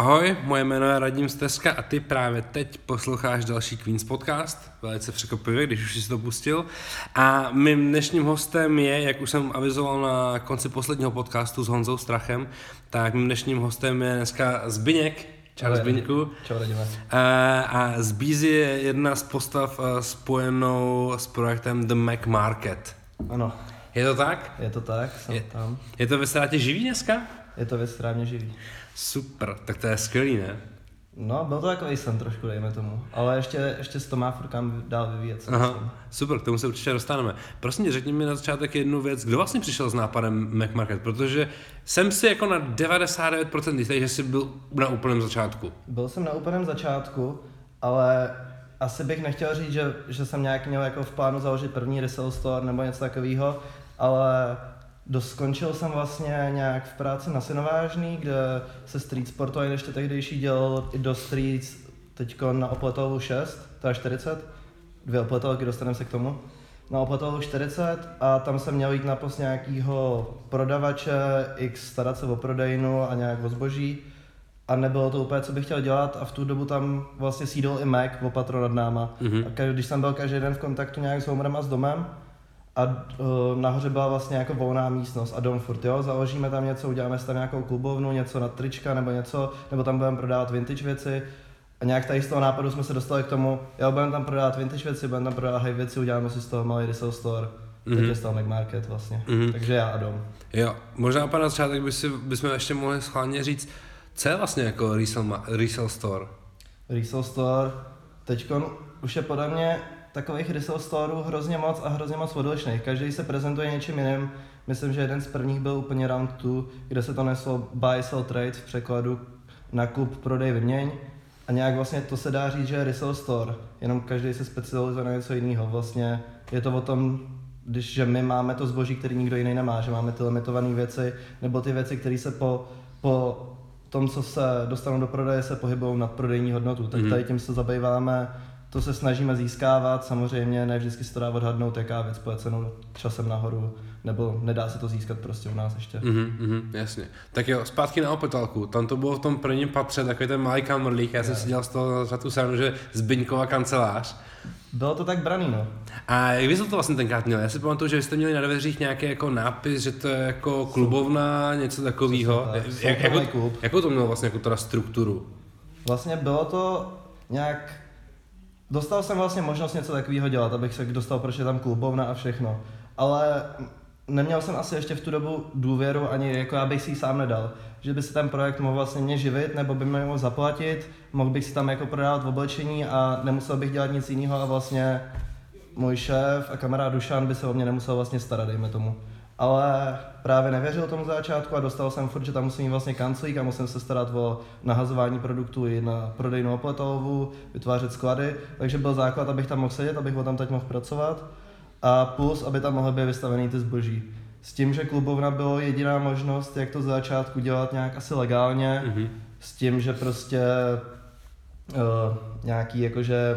Ahoj, moje jméno je Radim Steska a ty právě teď posloucháš další Queens podcast, velice překvapivě, když už jsi to pustil. A mým dnešním hostem je, jak už jsem avizoval na konci posledního podcastu s Honzou Strachem, tak mým dnešním hostem je dneska Zbyněk. Čau Zbyňku. Čau Radime. A, a Zbízy je jedna z postav eh, spojenou s projektem The Mac Market. Ano. Je to tak? Je to tak, jsem je, tam. Je to ve ztrátě živý dneska? Je to ve strávně živý. Super, tak to je skvělý, ne? No, byl to takový sen trošku, dejme tomu. Ale ještě, ještě se to má furt kam dál vyvíjet. Aha, super, k tomu se určitě dostaneme. Prosím tě, řekni mi na začátek jednu věc. Kdo vlastně přišel s nápadem Mac Market? Protože jsem si jako na 99% jistý, že jsi byl na úplném začátku. Byl jsem na úplném začátku, ale asi bych nechtěl říct, že, že jsem nějak měl jako v plánu založit první resell store nebo něco takového, ale Doskončil jsem vlastně nějak v práci na Synovážný, kde se Street Sportu a ještě tehdejší dělal i do Streets teďko na Opletovu 6, to je 40, dvě opletovky, dostaneme se k tomu. Na Opletovu 40 a tam jsem měl jít na post nějakýho prodavače, x starat se o prodejnu a nějak o zboží. A nebylo to úplně, co bych chtěl dělat a v tu dobu tam vlastně sídl i Mac, opatro nad náma. Mm-hmm. A když jsem byl každý den v kontaktu nějak s Homerem a s domem, a uh, nahoře byla vlastně jako volná místnost a dom furt, jo, založíme tam něco, uděláme tam nějakou klubovnu, něco na trička nebo něco, nebo tam budeme prodávat vintage věci. A nějak tady z toho nápadu jsme se dostali k tomu, jo, budeme tam prodávat vintage věci, budeme tam prodávat high věci, uděláme si z toho malý resell store. Mm-hmm. Teď je z toho vlastně. Mm-hmm. Takže já a dom. Jo, možná pana začátek by si, bychom ještě mohli schválně říct, co je vlastně jako resell, resell store? Resell store, teďkon už je podle mě takových resell storeů hrozně moc a hrozně moc odlišných. Každý se prezentuje něčím jiným. Myslím, že jeden z prvních byl úplně Round 2, kde se to neslo buy, sell, trade v překladu nakup, prodej, vyměň. A nějak vlastně to se dá říct, že je resell store, jenom každý se specializuje na něco jiného. Vlastně je to o tom, když že my máme to zboží, který nikdo jiný nemá, že máme ty limitované věci, nebo ty věci, které se po, po tom, co se dostanou do prodeje, se pohybují nad prodejní hodnotu. Tak mhm. tady tím se zabýváme to se snažíme získávat, samozřejmě ne vždycky se to dá odhadnout, jaká věc půjde cenou časem nahoru, nebo nedá se to získat prostě u nás ještě. Mm-hmm, mm, jasně. Tak jo, zpátky na opetalku. Tam to bylo v tom prvním patře, takový ten malý kamrlík, já jsem si dělal z toho za tu sranu, že Zbyňková kancelář. Bylo to tak braný, no. A jak vy jste to vlastně tenkrát měli? Já si pamatuju, že jste měli na dveřích nějaký jako nápis, že to je jako klubovna, něco takového. Jak, jako, klub. jakou to mělo vlastně jako teda strukturu? Vlastně bylo to nějak dostal jsem vlastně možnost něco takového dělat, abych se dostal, proč je tam klubovna a všechno. Ale neměl jsem asi ještě v tu dobu důvěru, ani jako já bych si ji sám nedal. Že by si ten projekt mohl vlastně mě živit, nebo by mě mohl zaplatit, mohl bych si tam jako prodávat v oblečení a nemusel bych dělat nic jiného a vlastně můj šéf a kamarád Dušan by se o mě nemusel vlastně starat, dejme tomu ale právě nevěřil tomu začátku a dostal jsem furt, že tam musím mít vlastně kanclík a musím se starat o nahazování produktů i na prodejnou opletovou, vytvářet sklady, takže byl základ, abych tam mohl sedět, abych ho tam teď mohl pracovat a plus, aby tam mohly být vystavený ty zboží. S tím, že klubovna bylo jediná možnost, jak to z začátku dělat nějak asi legálně, mm-hmm. s tím, že prostě uh, nějaký jakože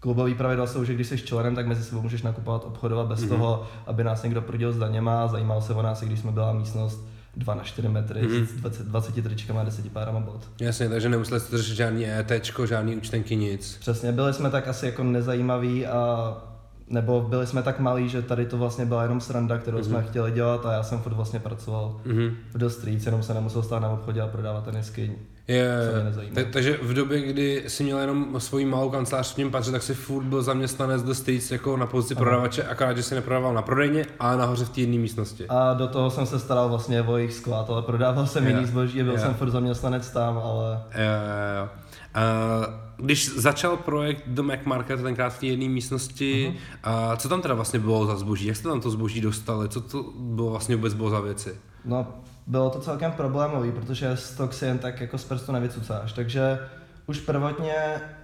klubový pravidla jsou, že když jsi členem, tak mezi sebou můžeš nakupovat, obchodovat bez mm-hmm. toho, aby nás někdo prodil s daněma a zajímal se o nás, když jsme byla místnost 2 na 4 metry mm-hmm. s 20, 20 tričkama a 10 párama bot. Jasně, takže nemuseli jste držet žádný ET, žádný účtenky, nic. Přesně, byli jsme tak asi jako nezajímaví a nebo byli jsme tak malí, že tady to vlastně byla jenom sranda, kterou mm-hmm. jsme mhm. chtěli dělat a já jsem furt vlastně pracoval mm-hmm. v The Streets, jenom se nemusel stát na obchodě a prodávat tenisky. Je, tak, takže v době, kdy jsi měl jenom svoji malou kancelář v něm patře, tak si furt byl zaměstnanec do States jako na pozici prodavače, akorát, že si neprodával na prodejně, a nahoře v té jedné místnosti. A do toho jsem se staral vlastně o jejich sklad, ale prodával jsem je, jiný zboží byl je. jsem furt zaměstnanec tam, ale... Jo. Když začal projekt do Mac Market tenkrát v té jedné místnosti, uh-huh. uh, co tam teda vlastně bylo za zboží? Jak jste tam to zboží dostali? Co to bylo vlastně vůbec bylo za věci? No, bylo to celkem problémový, protože stok si jen tak jako z prstu nevycucáš, takže už prvotně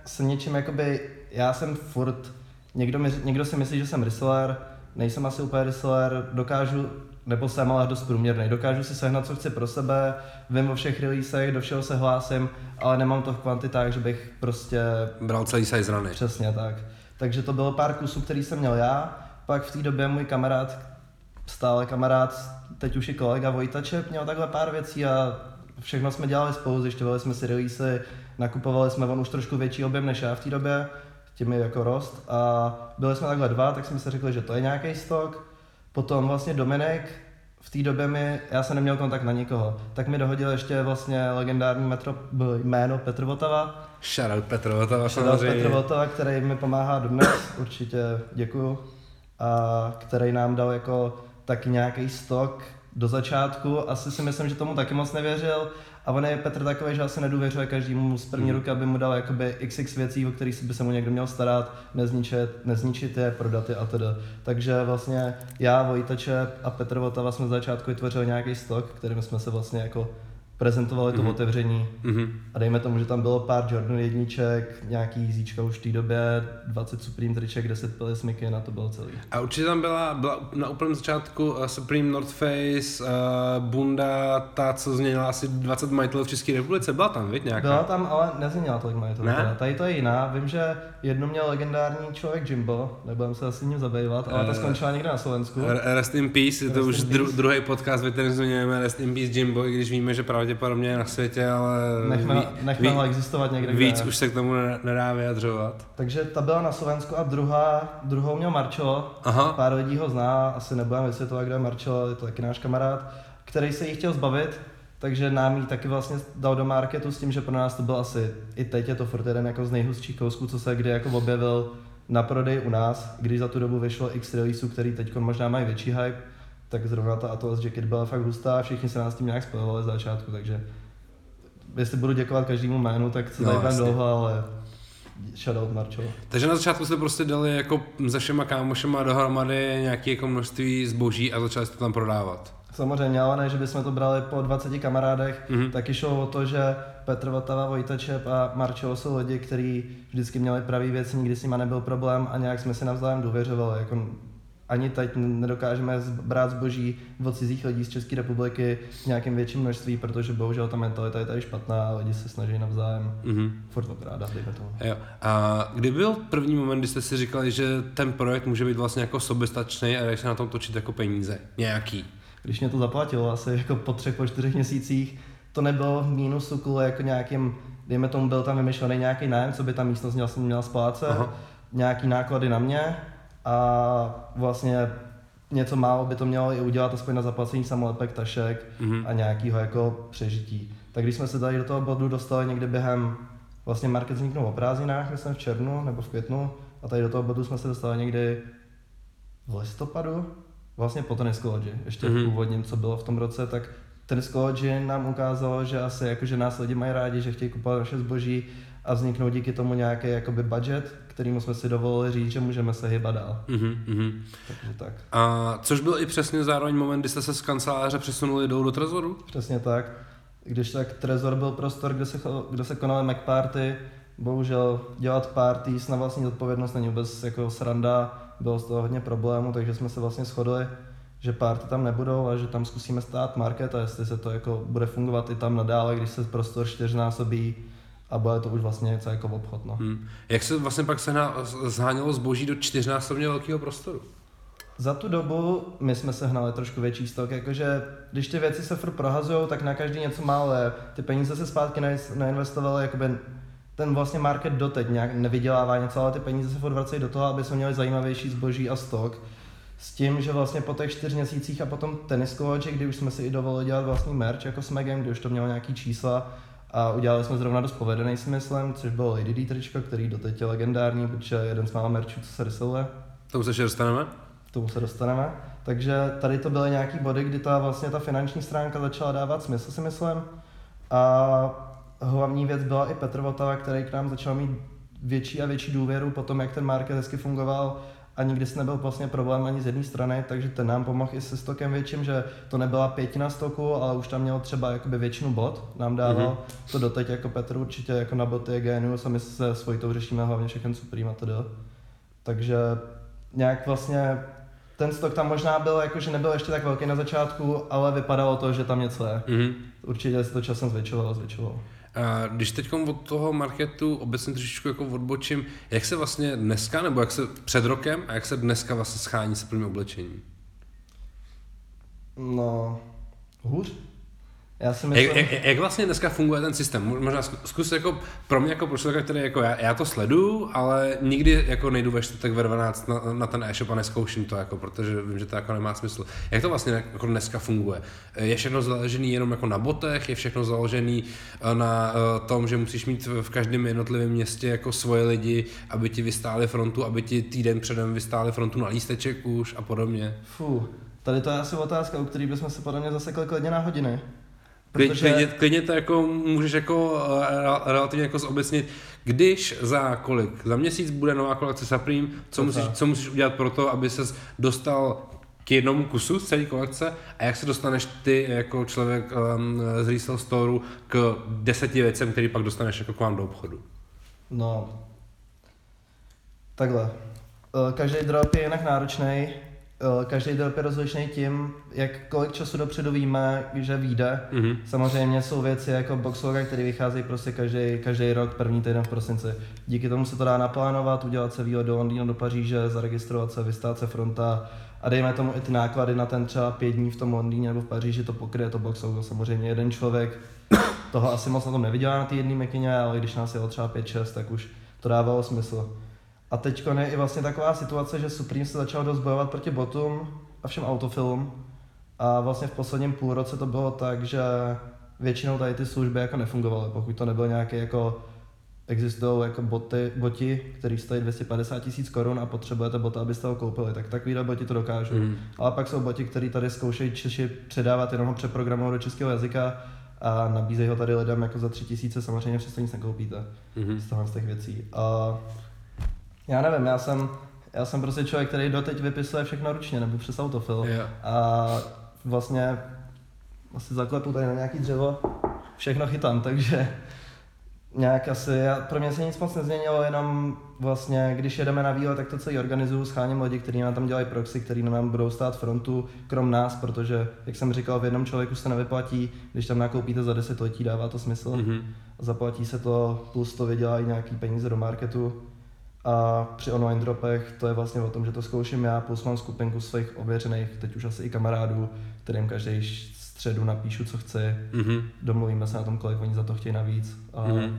jsem něčím jakoby, já jsem furt, někdo, mi, někdo si myslí, že jsem reseller, nejsem asi úplně reseller, dokážu, nebo jsem ale dost průměrný, dokážu si sehnat, co chci pro sebe, vím o všech releasech, do všeho se hlásím, ale nemám to v kvantitách, že bych prostě... Bral celý size rany. Přesně tak. Takže to bylo pár kusů, který jsem měl já, pak v té době můj kamarád, stále kamarád, teď už i kolega Vojtačep měl takhle pár věcí a všechno jsme dělali spolu, zjišťovali jsme si releasy, nakupovali jsme on už trošku větší objem než já v té době, tím je jako rost a byli jsme takhle dva, tak jsme si řekli, že to je nějaký stok. Potom vlastně Dominik v té době mi, já jsem neměl kontakt na nikoho, tak mi dohodil ještě vlastně legendární metro, jméno Petr Votava. Shoutout Petr Votava Shoutout Petr Votava, který mi pomáhá dodnes, určitě děkuju. A který nám dal jako taky nějaký stok do začátku. Asi si myslím, že tomu taky moc nevěřil. A on je Petr takový, že asi nedůvěřuje každému z první hmm. ruky, aby mu dal jakoby xx věcí, o kterých by se mu někdo měl starat, nezničit, nezničit je, prodat je a tedy. Takže vlastně já, Vojtače a Petr Votava jsme z začátku vytvořili nějaký stok, kterým jsme se vlastně jako prezentovali to mm-hmm. otevření mm-hmm. a dejme tomu, že tam bylo pár Jordan jedniček, nějaký jízíčka už v té době, 20 Supreme triček, 10 pily smyky, na to bylo celý. A určitě tam byla, byla na úplném začátku uh, Supreme North Face, uh, Bunda, ta, co změnila asi 20 majitelů v České republice, byla tam, víš, nějaká? Byla tam, ale nezměnila tolik majitelů. Ne? Tady to je jiná, vím, že jednu měl legendární člověk Jimbo, nebudem se asi ním zabývat, ale uh, ta skončila někde na Slovensku. Rest in Peace, je to už dru, druhý podcast, ve kterém zmiňujeme Rest in Peace Jimbo, i když víme, že pravdě pravděpodobně na světě, ale nechme, ví, nechme ví, ho existovat někde. Víc kde. už se k tomu nedá vyjadřovat. Takže ta byla na Slovensku a druhá, druhou měl Marčo. Aha. Pár lidí ho zná, asi nebudeme vysvětlovat, kdo je Marčo, je to taky náš kamarád, který se jí chtěl zbavit, takže nám ji taky vlastně dal do marketu s tím, že pro nás to byl asi, i teď je to furt jeden jako z nejhustších kousků, co se kdy jako objevil na prodej u nás, když za tu dobu vyšlo x releaseů, který teď možná mají větší hype, tak zrovna ta Atlas Jacket byla fakt hustá a všichni se nás tím nějak spojovali z začátku, takže jestli budu děkovat každému jménu, tak se no, tady dlouho, ale shoutout Marčo. Takže na začátku jste prostě dali jako se všema kámošema dohromady nějaké jako množství zboží a začali jste to tam prodávat. Samozřejmě, ale ne, že bychom to brali po 20 kamarádech, mm-hmm. taky šlo o to, že Petr Votava, Vojta Čep a Marčo jsou lidi, kteří vždycky měli pravý věc, nikdy s nimi nebyl problém a nějak jsme si navzájem důvěřovali. Jako ani teď nedokážeme brát zboží od cizích lidí z České republiky v nějakém větším množství, protože bohužel ta mentalita je tady špatná a lidi se snaží navzájem mm-hmm. furt okrádat, dejme tomu. Jo. A kdy byl první moment, kdy jste si říkali, že ten projekt může být vlastně jako soběstačný a se na tom točit jako peníze? Nějaký? Když mě to zaplatilo asi jako po třech, po čtyřech měsících, to nebylo v mínusu kvůli jako nějakým, dejme tomu, byl tam vymyšlený nějaký nájem, co by ta místnost měla, měla splácet, Aha. nějaký náklady na mě, a vlastně něco málo by to mělo i udělat aspoň na zaplacení samolepek, tašek mm-hmm. a nějakého jako přežití. Tak když jsme se tady do toho bodu dostali někde během, vlastně market vzniknul o prázdninách, myslím v červnu nebo v květnu, a tady do toho bodu jsme se dostali někdy v listopadu, vlastně po Tennis College, ještě mm-hmm. v původním, co bylo v tom roce, tak Tennis College nám ukázalo, že asi jako, že nás lidi mají rádi, že chtějí kupovat naše zboží a vzniknou díky tomu nějaký jakoby budget, kterým jsme si dovolili říct, že můžeme se hýbat dál. Mm-hmm. Takže tak. A což byl i přesně zároveň moment, kdy jste se z kanceláře přesunuli dolů do Trezoru? Přesně tak. Když tak Trezor byl prostor, kde se, kde se konaly Mac Party, bohužel dělat party na vlastní odpovědnost není vůbec jako sranda, bylo z toho hodně problémů, takže jsme se vlastně shodli, že party tam nebudou a že tam zkusíme stát market a jestli se to jako bude fungovat i tam nadále, když se prostor čtyřnásobí, a bude to už vlastně něco jako obchod. No. Hmm. Jak se vlastně pak se zhánělo zboží do čtyřnásobně velkého prostoru? Za tu dobu my jsme se hnali trošku větší stok, jakože když ty věci se furt prohazují, tak na každý něco málo je. Ty peníze se zpátky neinvestovaly, jakoby ten vlastně market doteď nějak nevydělává něco, ale ty peníze se furt vracejí do toho, aby jsme měli zajímavější zboží a stok. S tím, že vlastně po těch čtyř měsících a potom teniskovači, kdy už jsme si i dovolili dělat vlastní merch jako Smegem, kdy už to mělo nějaký čísla, a udělali jsme zrovna dost povedený si myslím, což bylo Lady D tričko, který doteď je legendární, protože je jeden z mála merchů, co se rysoluje. K tomu se ještě dostaneme? K tomu se dostaneme. Takže tady to byly nějaký body, kdy ta vlastně ta finanční stránka začala dávat smysl si myslím. A hlavní věc byla i Petr Votava, který k nám začal mít větší a větší důvěru po tom, jak ten market hezky fungoval a nikdy se nebyl vlastně problém ani z jedné strany, takže ten nám pomohl i se stokem větším, že to nebyla pětina stoku, ale už tam mělo třeba jakoby většinu bot, nám dával. Mm-hmm. To doteď jako Petr určitě jako na boty je genius a my se svojí tou řešíme hlavně všechny Supreme a tedy. Takže nějak vlastně ten stok tam možná byl, jako, že nebyl ještě tak velký na začátku, ale vypadalo to, že tam něco je. Mm-hmm. Určitě se to časem zvětšovalo a zvětšovalo. A když teď od toho marketu obecně trošičku jako odbočím, jak se vlastně dneska, nebo jak se před rokem a jak se dneska vlastně schání se plným oblečením? No, hůř. Já si myslím... Jak, jak, jak vlastně dneska funguje ten systém? Možná zkus jako pro mě jako pro člověka, který jako já, já to sleduju, ale nikdy jako nejdu ve čtvrtek ve 12 na, na ten e-shop a neskouším to, jako, protože vím, že to jako nemá smysl. Jak to vlastně jako dneska funguje? Je všechno založený jenom jako na botech, je všechno založený eh, na uh, tom, že musíš mít v každém jednotlivém městě jako svoje lidi, aby ti vystáli frontu, aby ti týden předem vystáli frontu na lísteček už a podobně. Fú, tady to je asi otázka, u který bychom se podle mě zasekli klidně na hodiny. Protože... Klidně, klidně to jako můžeš jako eh, relativně jako zobecnit, když za kolik, za měsíc bude nová kolekce Supreme, co, musíš, co musíš udělat pro to, aby ses dostal k jednomu kusu z celé kolekce a jak se dostaneš ty jako člověk um, z resale store k deseti věcem, který pak dostaneš jako k vám do obchodu? No, takhle. Eh, každý drop je jinak náročný. Eh, každý drop je rozlišný tím, jak kolik času dopředu víme, že vyjde. Mm-hmm. Samozřejmě jsou věci jako boxloga, které vycházejí prostě každý, každý rok, první týden v prosinci. Díky tomu se to dá naplánovat, udělat se výlet do Londýna, do Paříže, zaregistrovat se, vystát se fronta a dejme tomu i ty náklady na ten třeba pět dní v tom Londýně nebo v Paříži, to pokryje to boxlogo. Samozřejmě jeden člověk toho asi moc na tom nevydělá na ty jedné mekině, ale když nás je třeba 5-6, tak už to dávalo smysl. A teď je i vlastně taková situace, že Supreme se začal dost bojovat proti botům a všem autofilm. A vlastně v posledním půlroce to bylo tak, že většinou tady ty služby jako nefungovaly, pokud to nebyl nějaký jako existují jako boty, boti, který stojí 250 tisíc korun a potřebujete bota, abyste ho koupili, tak takovýhle boti to dokážou. Mm. Ale pak jsou boti, který tady zkoušejí Češi předávat, jenom ho přeprogramovat do českého jazyka a nabízejí ho tady lidem jako za tři tisíce, samozřejmě přesto nic nekoupíte mm. z těch věcí. A já nevím, já jsem, já jsem prostě člověk, který doteď vypisuje všechno ručně nebo přes autofil. Yeah. A vlastně asi zaklepu tady na nějaký dřevo, všechno chytám, takže nějak asi, já, pro mě se nic moc nezměnilo, jenom vlastně, když jedeme na výlet, tak to celý organizuju, scháním lidi, kteří nám tam dělají proxy, kteří nám budou stát frontu, krom nás, protože, jak jsem říkal, v jednom člověku se nevyplatí, když tam nakoupíte za 10 letí, dává to smysl. Mm-hmm. Zaplatí se to, plus to vydělají nějaký peníze do marketu. A při online dropech to je vlastně o tom, že to zkouším já, plus mám skupinku svých ověřených, teď už asi i kamarádů, kterým každý středu napíšu, co chci, mm-hmm. domluvíme se na tom, kolik oni za to chtějí navíc. A mm-hmm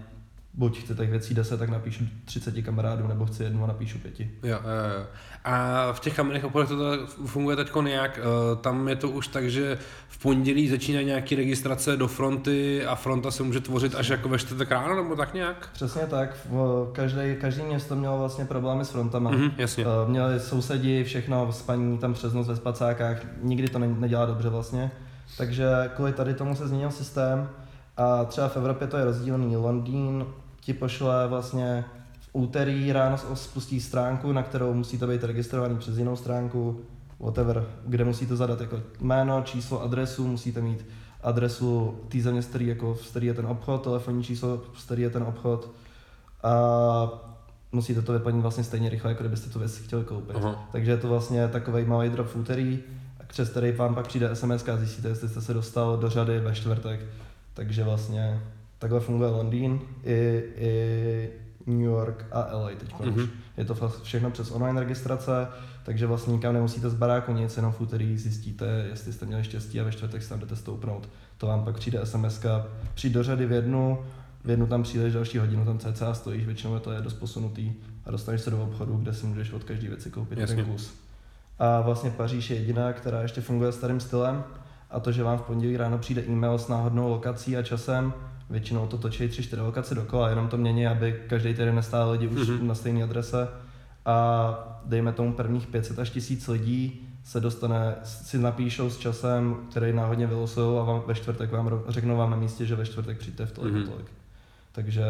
buď chci těch věcí 10, tak napíšu 30 kamarádů, nebo chci jednu a napíšu pěti. Jo, jo, jo. A v těch kamenných obchodech to funguje teď nějak, eh, tam je to už tak, že v pondělí začínají nějaké registrace do fronty a fronta se může tvořit až jako ve čtvrtek ráno, nebo tak nějak? Přesně tak, každý, každý město mělo vlastně problémy s frontama. Mm-hmm, jasně. Eh, měli sousedi, všechno, spaní tam přes noc ve spacákách, nikdy to nedělá dobře vlastně. Takže kvůli tady tomu se změnil systém a třeba v Evropě to je rozdílný. Londýn ti pošle vlastně v úterý ráno spustí stránku, na kterou musíte být registrovaný přes jinou stránku, whatever, kde musíte zadat jako jméno, číslo, adresu, musíte mít adresu té země, z který, jako, z který je ten obchod, telefonní číslo, z který je ten obchod a musíte to vyplnit vlastně stejně rychle, jako kdybyste tu věc chtěli koupit. Aha. Takže je to vlastně takový malý drop v úterý, přes který vám pak přijde SMS a zjistíte, jestli jste se dostal do řady ve čtvrtek. Takže vlastně Takhle funguje Londýn i, i New York a LA teď mm-hmm. Je to všechno přes online registrace, takže vlastně nikam nemusíte z baráku nic, jenom v úterý zjistíte, jestli jste měli štěstí a ve čtvrtek se tam jdete stoupnout. To vám pak přijde SMS, přijde do řady v jednu, v jednu tam přijdeš další hodinu, tam cca stojíš, většinou je to je dost posunutý a dostaneš se do obchodu, kde si můžeš od každé věci koupit Jasně. ten kus. A vlastně Paříž je jediná, která ještě funguje starým stylem a to, že vám v pondělí ráno přijde e-mail s náhodnou lokací a časem, většinou to točí tři, čtyři lokace dokola, jenom to mění, aby každý týden nestál lidi už mm-hmm. na stejné adrese a dejme tomu prvních 500 až 1000 lidí se dostane, si napíšou s časem, který náhodně vylosují a vám, ve čtvrtek vám řeknou vám na místě, že ve čtvrtek přijďte v tolik mm-hmm. tolik. Takže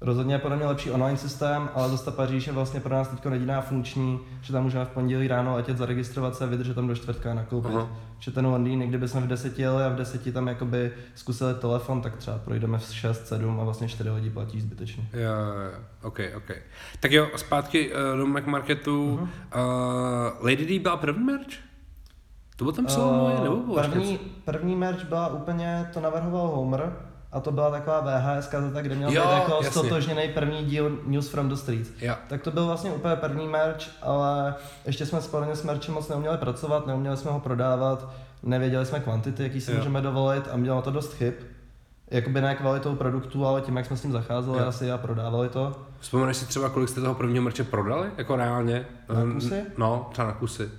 Rozhodně je podle mě lepší online systém, ale zase Paříž je vlastně pro nás teď jediná funkční, že tam můžeme v pondělí ráno letět, zaregistrovat se, vydržet tam do čtvrtka a nakoupit. Aha. Že ten Londýn, kdyby jsme v deseti jeli a v deseti tam jakoby zkusili telefon, tak třeba projdeme v 6, 7 a vlastně 4 lidi platí zbytečně. Jo, jo, ok, ok. Tak jo, zpátky uh, do Mac Marketu. Uh-huh. Uh, Lady D byla první merch? To byl tam celou uh, nebo bylo první, první merch byla úplně, to navrhoval Homer, a to byla taková VHS kazeta, kde měl jo, být jako stotožněný první díl News from the Streets. Jo. Tak to byl vlastně úplně první merch, ale ještě jsme společně s merchem moc neuměli pracovat, neuměli jsme ho prodávat nevěděli jsme kvantity, jaký si Jo. můžeme dovolit a mělo to dost chyb. Jakoby ne kvalitou produktu, ale tím, jak jsme s tím zacházeli Jo. asi a prodávali to. Vzpomeneš si třeba, kolik jste toho prvního merče prodali? Jako reálně? Na kusy? No, třeba na kusy.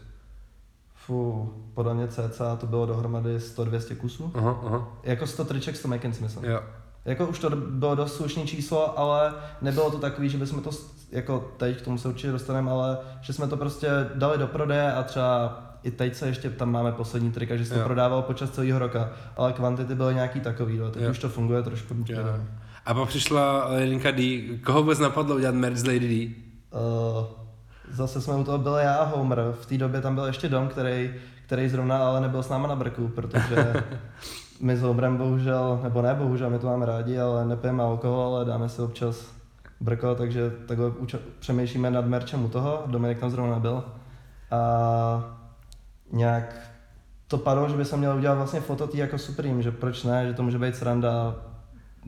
Fu, podle mě cca to bylo dohromady 100-200 kusů. Aha, aha. Jako 100 triček, 100 mekins, myslím. Jo. Jako už to bylo dost slušný číslo, ale nebylo to takový, že bychom to, jako teď k tomu se určitě dostaneme, ale že jsme to prostě dali do prodeje a třeba i teď se ještě tam máme poslední trika, že se to Jo. prodávalo počas celého roka, ale kvantity byly nějaký takový, no. teď Jo. už to funguje trošku. Jo. nevím. A pak přišla Linka D. Koho vůbec napadlo udělat merch z Lady D? Uh, zase jsme u toho byli já a Homer, v té době tam byl ještě Dom, který, který zrovna ale nebyl s náma na brku, protože my s Homerem bohužel, nebo ne bohužel, my to máme rádi, ale nepijeme alkohol, ale dáme si občas brko, takže takhle přemýšlíme nad merčem u toho, Dominik tam zrovna nebyl. A nějak to padlo, že by se měl udělat vlastně foto tý jako Supreme, že proč ne, že to může být sranda,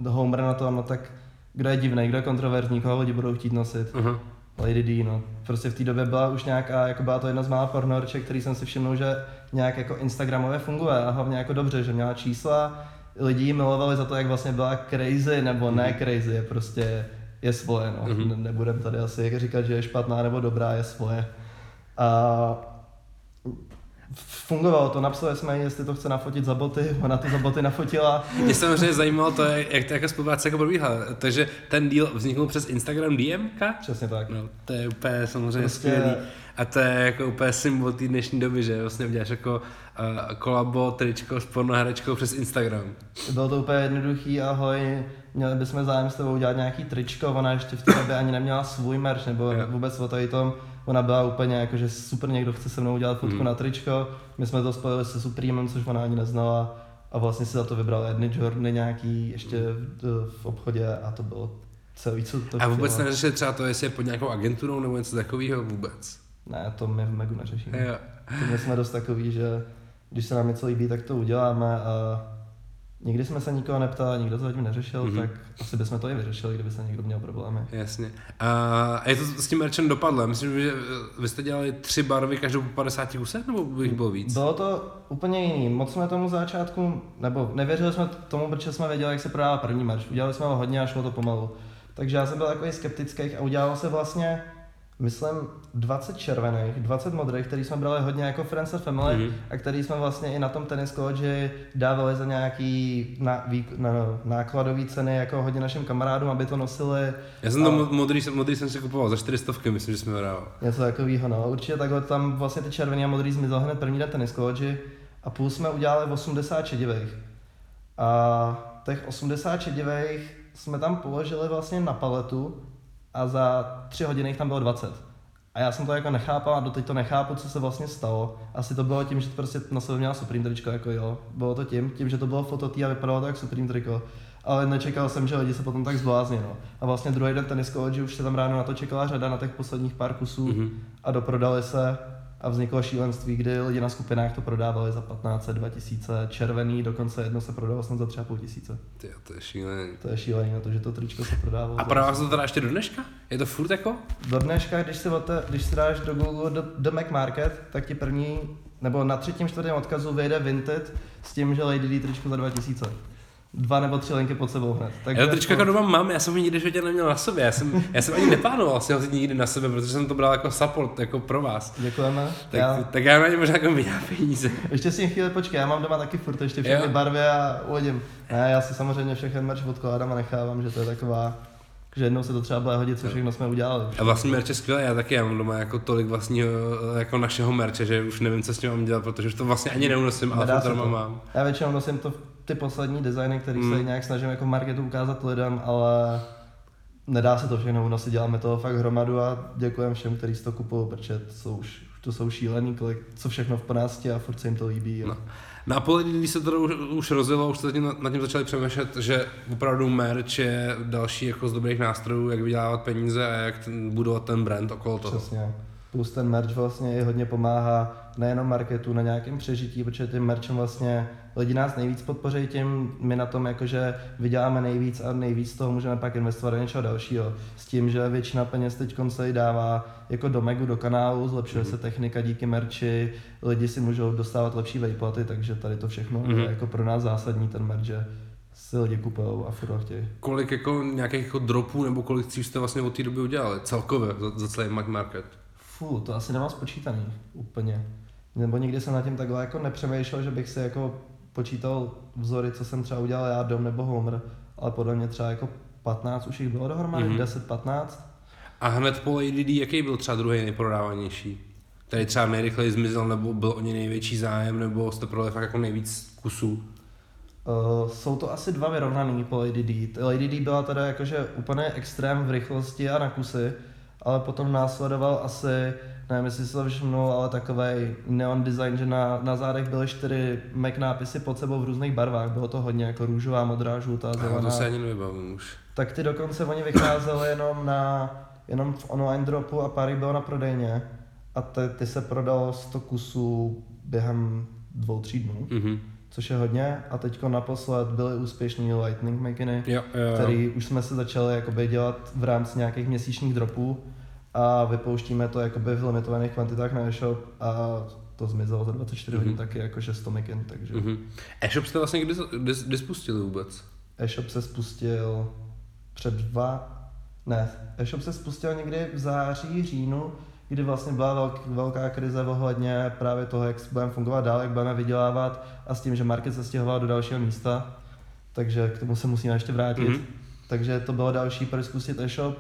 Homer na to, no tak kdo je divný, kdo je kontroverzní, koho lidi budou chtít nosit. Aha. Lady D, no. Prostě v té době byla už nějaká, jako byla to jedna z mála pornorček, který jsem si všiml, že nějak jako Instagramově funguje a hlavně jako dobře, že měla čísla, lidi milovali za to, jak vlastně byla crazy nebo ne crazy, je prostě je svoje, no. Mhm. Ne- Nebudem tady asi říkat, že je špatná nebo dobrá, je svoje. A fungovalo to, napsali jsme jí, jestli to chce nafotit za boty, ona to za boty nafotila. Mě samozřejmě zajímalo to, jak ta jako spolupráce jako probíhala. Takže ten deal vzniknul přes Instagram DMka? Přesně tak. No, to je úplně samozřejmě Prostě- skvělý. A to je jako úplně symbol té dnešní doby, že vlastně uděláš jako uh, kolabo, tričko s pornoherečkou přes Instagram. Bylo to úplně jednoduchý, ahoj, měli bychom zájem s tebou udělat nějaký tričko, ona ještě v té době ani neměla svůj merch, nebo Jo. vůbec o tady tom, ona byla úplně jako, že super někdo chce se mnou udělat fotku Mhm. na tričko, my jsme to spojili se Supremem, což ona ani neznala a vlastně si za to vybrala jedny Jordany nějaký ještě v, v obchodě a to bylo celý, co to A vůbec neřešili třeba to, jestli je pod nějakou agenturou nebo něco takového vůbec. Ne, to my v Megu neřešíme. Jo. To my jsme dost takový, že když se nám něco líbí, tak to uděláme a nikdy jsme se nikoho neptali, nikdo to zatím neřešil, Mhm. mm-hmm. tak asi bychom to i vyřešili, kdyby se někdo měl problémy. Jasně. A je to s tím merchem dopadlo? Myslím, že vy jste dělali tři barvy každou po 50 kusech, nebo by jich bylo víc? Bylo to úplně jiný. Moc jsme tomu začátku, nebo nevěřili jsme tomu, protože jsme věděli, jak se prodává první merch. Udělali jsme ho hodně a šlo to pomalu. Takže já jsem byl takový skeptický a udělalo se vlastně, myslím, 20 červených, 20 modrých, který jsme brali hodně jako Friends and Family Mhm. mm-hmm. a který jsme vlastně i na tom tenis college dávali za nějaký na, vý, na, nákladové ceny jako hodně našim kamarádům, aby to nosili. Já jsem to A- mo- modrý, modrý jsem si kupoval za 400, myslím, že jsme ho dával. Něco takového, no. Určitě takhle tam vlastně ty červený a modrý zmizel hned první den tenis a půl jsme udělali 80 šedivých. A těch 80 šedivých jsme tam položili vlastně na paletu a za tři hodiny jich tam bylo 20. A já jsem to jako nechápal a doteď to nechápu, co se vlastně stalo. Asi to bylo tím, že to prostě na sebe měla Supreme tričko, jako jo. Bylo to tím, tím, že to bylo fototý a vypadalo to jak Supreme triko. Ale nečekal jsem, že lidi se potom tak zblázní, no. A vlastně druhý den tenis college už se tam ráno na to čekala řada na těch posledních pár kusů Mhm. a doprodali se a vzniklo šílenství, kdy lidi na skupinách to prodávali za 15, 2000, červený, dokonce jedno se prodalo snad za třeba půl tisíce. Ty, jo, to je šílený. To je šílený na to, že to tričko se prodávalo. A prodává se to teda ještě do dneška? Je to furt jako? Do dneška, když si, ote, když si dáš do Google do, do Mac Market, tak ti první, nebo na třetím, čtvrtém odkazu vyjde Vinted s tím, že Lady D tričko za 2000. Dva nebo tři linky pod sebou hned. Já to tričko jako doma mám, já jsem ho nikdy životě neměl na sobě, já jsem, já jsem ani neplánoval si ho nikdy na sebe, protože jsem to bral jako support, jako pro vás. Děkujeme. Tak, Já, tak já na ně možná jako vydělám peníze. ještě si chvíli počkej, já mám doma taky furt ještě všechny Jo. barvy a uvidím. Ne, já si samozřejmě všechny merch odkládám a nechávám, že to je taková, že jednou se to třeba bude hodit, co všechno jsme udělali. A vlastní merch je skvělé, já taky já mám doma jako tolik vlastního, jako našeho merče, že už nevím, co s tím mám dělat, protože už to vlastně ani neunosím, ale to to. mám. Já většinou nosím to ty poslední designy, který Hmm. se nějak snažím jako v marketu ukázat lidem, ale nedá se to všechno unosit, děláme toho fakt hromadu a děkujeme všem, kteří si to kupují, protože to jsou, už- to jsou šílený, kolik, co všechno v ponásti a furt se jim to líbí. No. Na Apple, když se to už, už rozjelo, už jste tím, nad tím začali přemýšlet, že opravdu merch je další jako z dobrých nástrojů, jak vydělávat peníze a jak ten, budovat ten brand okolo toho. Přesně. Plus ten merch vlastně i hodně pomáhá nejenom marketu na nějakém přežití, protože tím merchem vlastně lidi nás nejvíc podpoří tím, my na tom jakože vyděláme nejvíc a nejvíc toho můžeme pak investovat do něčeho dalšího. S tím, že většina peněz teď se dává jako do Megu, do kanálu, zlepšuje mm-hmm. se technika díky merči, lidi si můžou dostávat lepší vejplaty, takže tady to všechno mm-hmm. je jako pro nás zásadní ten merch, že si lidi kupují a furt chtějí. Kolik jako nějakých jako dropů nebo kolik cíl jste vlastně od té doby udělali celkově za, za celý Mac Market? Fú, to asi nemám spočítaný úplně. Nebo nikdy jsem na tím takhle jako nepřemýšlel, že bych si jako počítal vzory, co jsem třeba udělal já, Dom nebo Homer, ale podle mě třeba jako 15 už jich bylo dohromady, mm-hmm. 10-15. A hned po ADD, jaký byl třeba druhý nejprodávanější? Tady třeba nejrychleji zmizel, nebo byl o ně největší zájem, nebo jste prodali fakt jako nejvíc kusů? Uh, jsou to asi dva vyrovnaný po Lady D. Lady D byla teda jakože úplně extrém v rychlosti a na kusy, ale potom následoval asi, nevím jestli si to všimnul, ale takový neon design, že na, na zádech byly čtyři Mac nápisy pod sebou v různých barvách. Bylo to hodně jako růžová, modrá, žlutá, zelená. to se ani nevybavím už. Tak ty dokonce oni vycházely jenom na jenom v online dropu a pár bylo na prodejně. A ty, ty se prodalo 100 kusů během dvou, tří dnů. Mm-hmm což je hodně. A teď naposled byly úspěšný Lightning Makiny, jo, jo, jo. který už jsme se začali jakoby dělat v rámci nějakých měsíčních dropů a vypouštíme to jakoby v limitovaných kvantitách na e-shop a to zmizelo za 24 mm-hmm. hodin taky jakože 100 makin, takže... Mm-hmm. E-shop jste vlastně kdy, kdy, kdy spustili vůbec? E-shop se spustil před dva... Ne, e-shop se spustil někdy v září, říjnu, kdy vlastně byla velk, velká krize ohledně právě toho, jak budeme fungovat dál, jak budeme vydělávat a s tím, že market se stěhoval do dalšího místa, takže k tomu se musíme ještě vrátit. Mm-hmm. Takže to bylo další, proč zkusit e-shop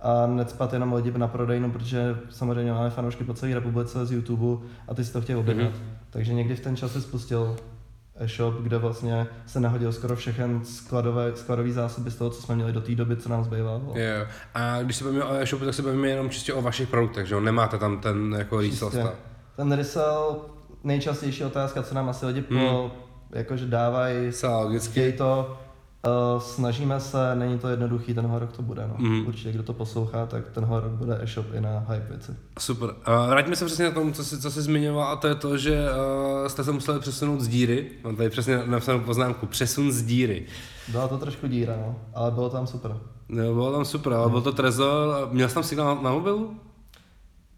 a necpat jenom lidi na prodejnu, protože samozřejmě máme fanoušky po celé republice z YouTube a ty si to chtějí objednat. Mm-hmm. Takže někdy v ten čas se spustil e-shop, kde vlastně se nahodil skoro všechen skladové, skladový zásoby z toho, co jsme měli do té doby, co nám zbývalo. Jo. A když se bavíme o e-shopu, tak se bavíme jenom čistě o vašich produktech, že jo? Nemáte tam ten jako resell stav. Ten resell, nejčastější otázka, co nám asi lidi hmm. po, jakože dávají, chtějí to, Uh, snažíme se, není to jednoduchý, tenhle rok to bude. No. Mm. Určitě, kdo to poslouchá, tak tenhle rok bude e-shop i na hype věci. Super. Uh, vraťme se přesně na tomu, co jsi, co jsi zmiňoval, a to je to, že uh, jste se museli přesunout z díry. Mám tady přesně napsanou poznámku, přesun z díry. Byla to trošku díra, no, ale bylo tam super. No, bylo tam super, ale no. byl to Trezor. Měl jsi tam signál na, na mobilu?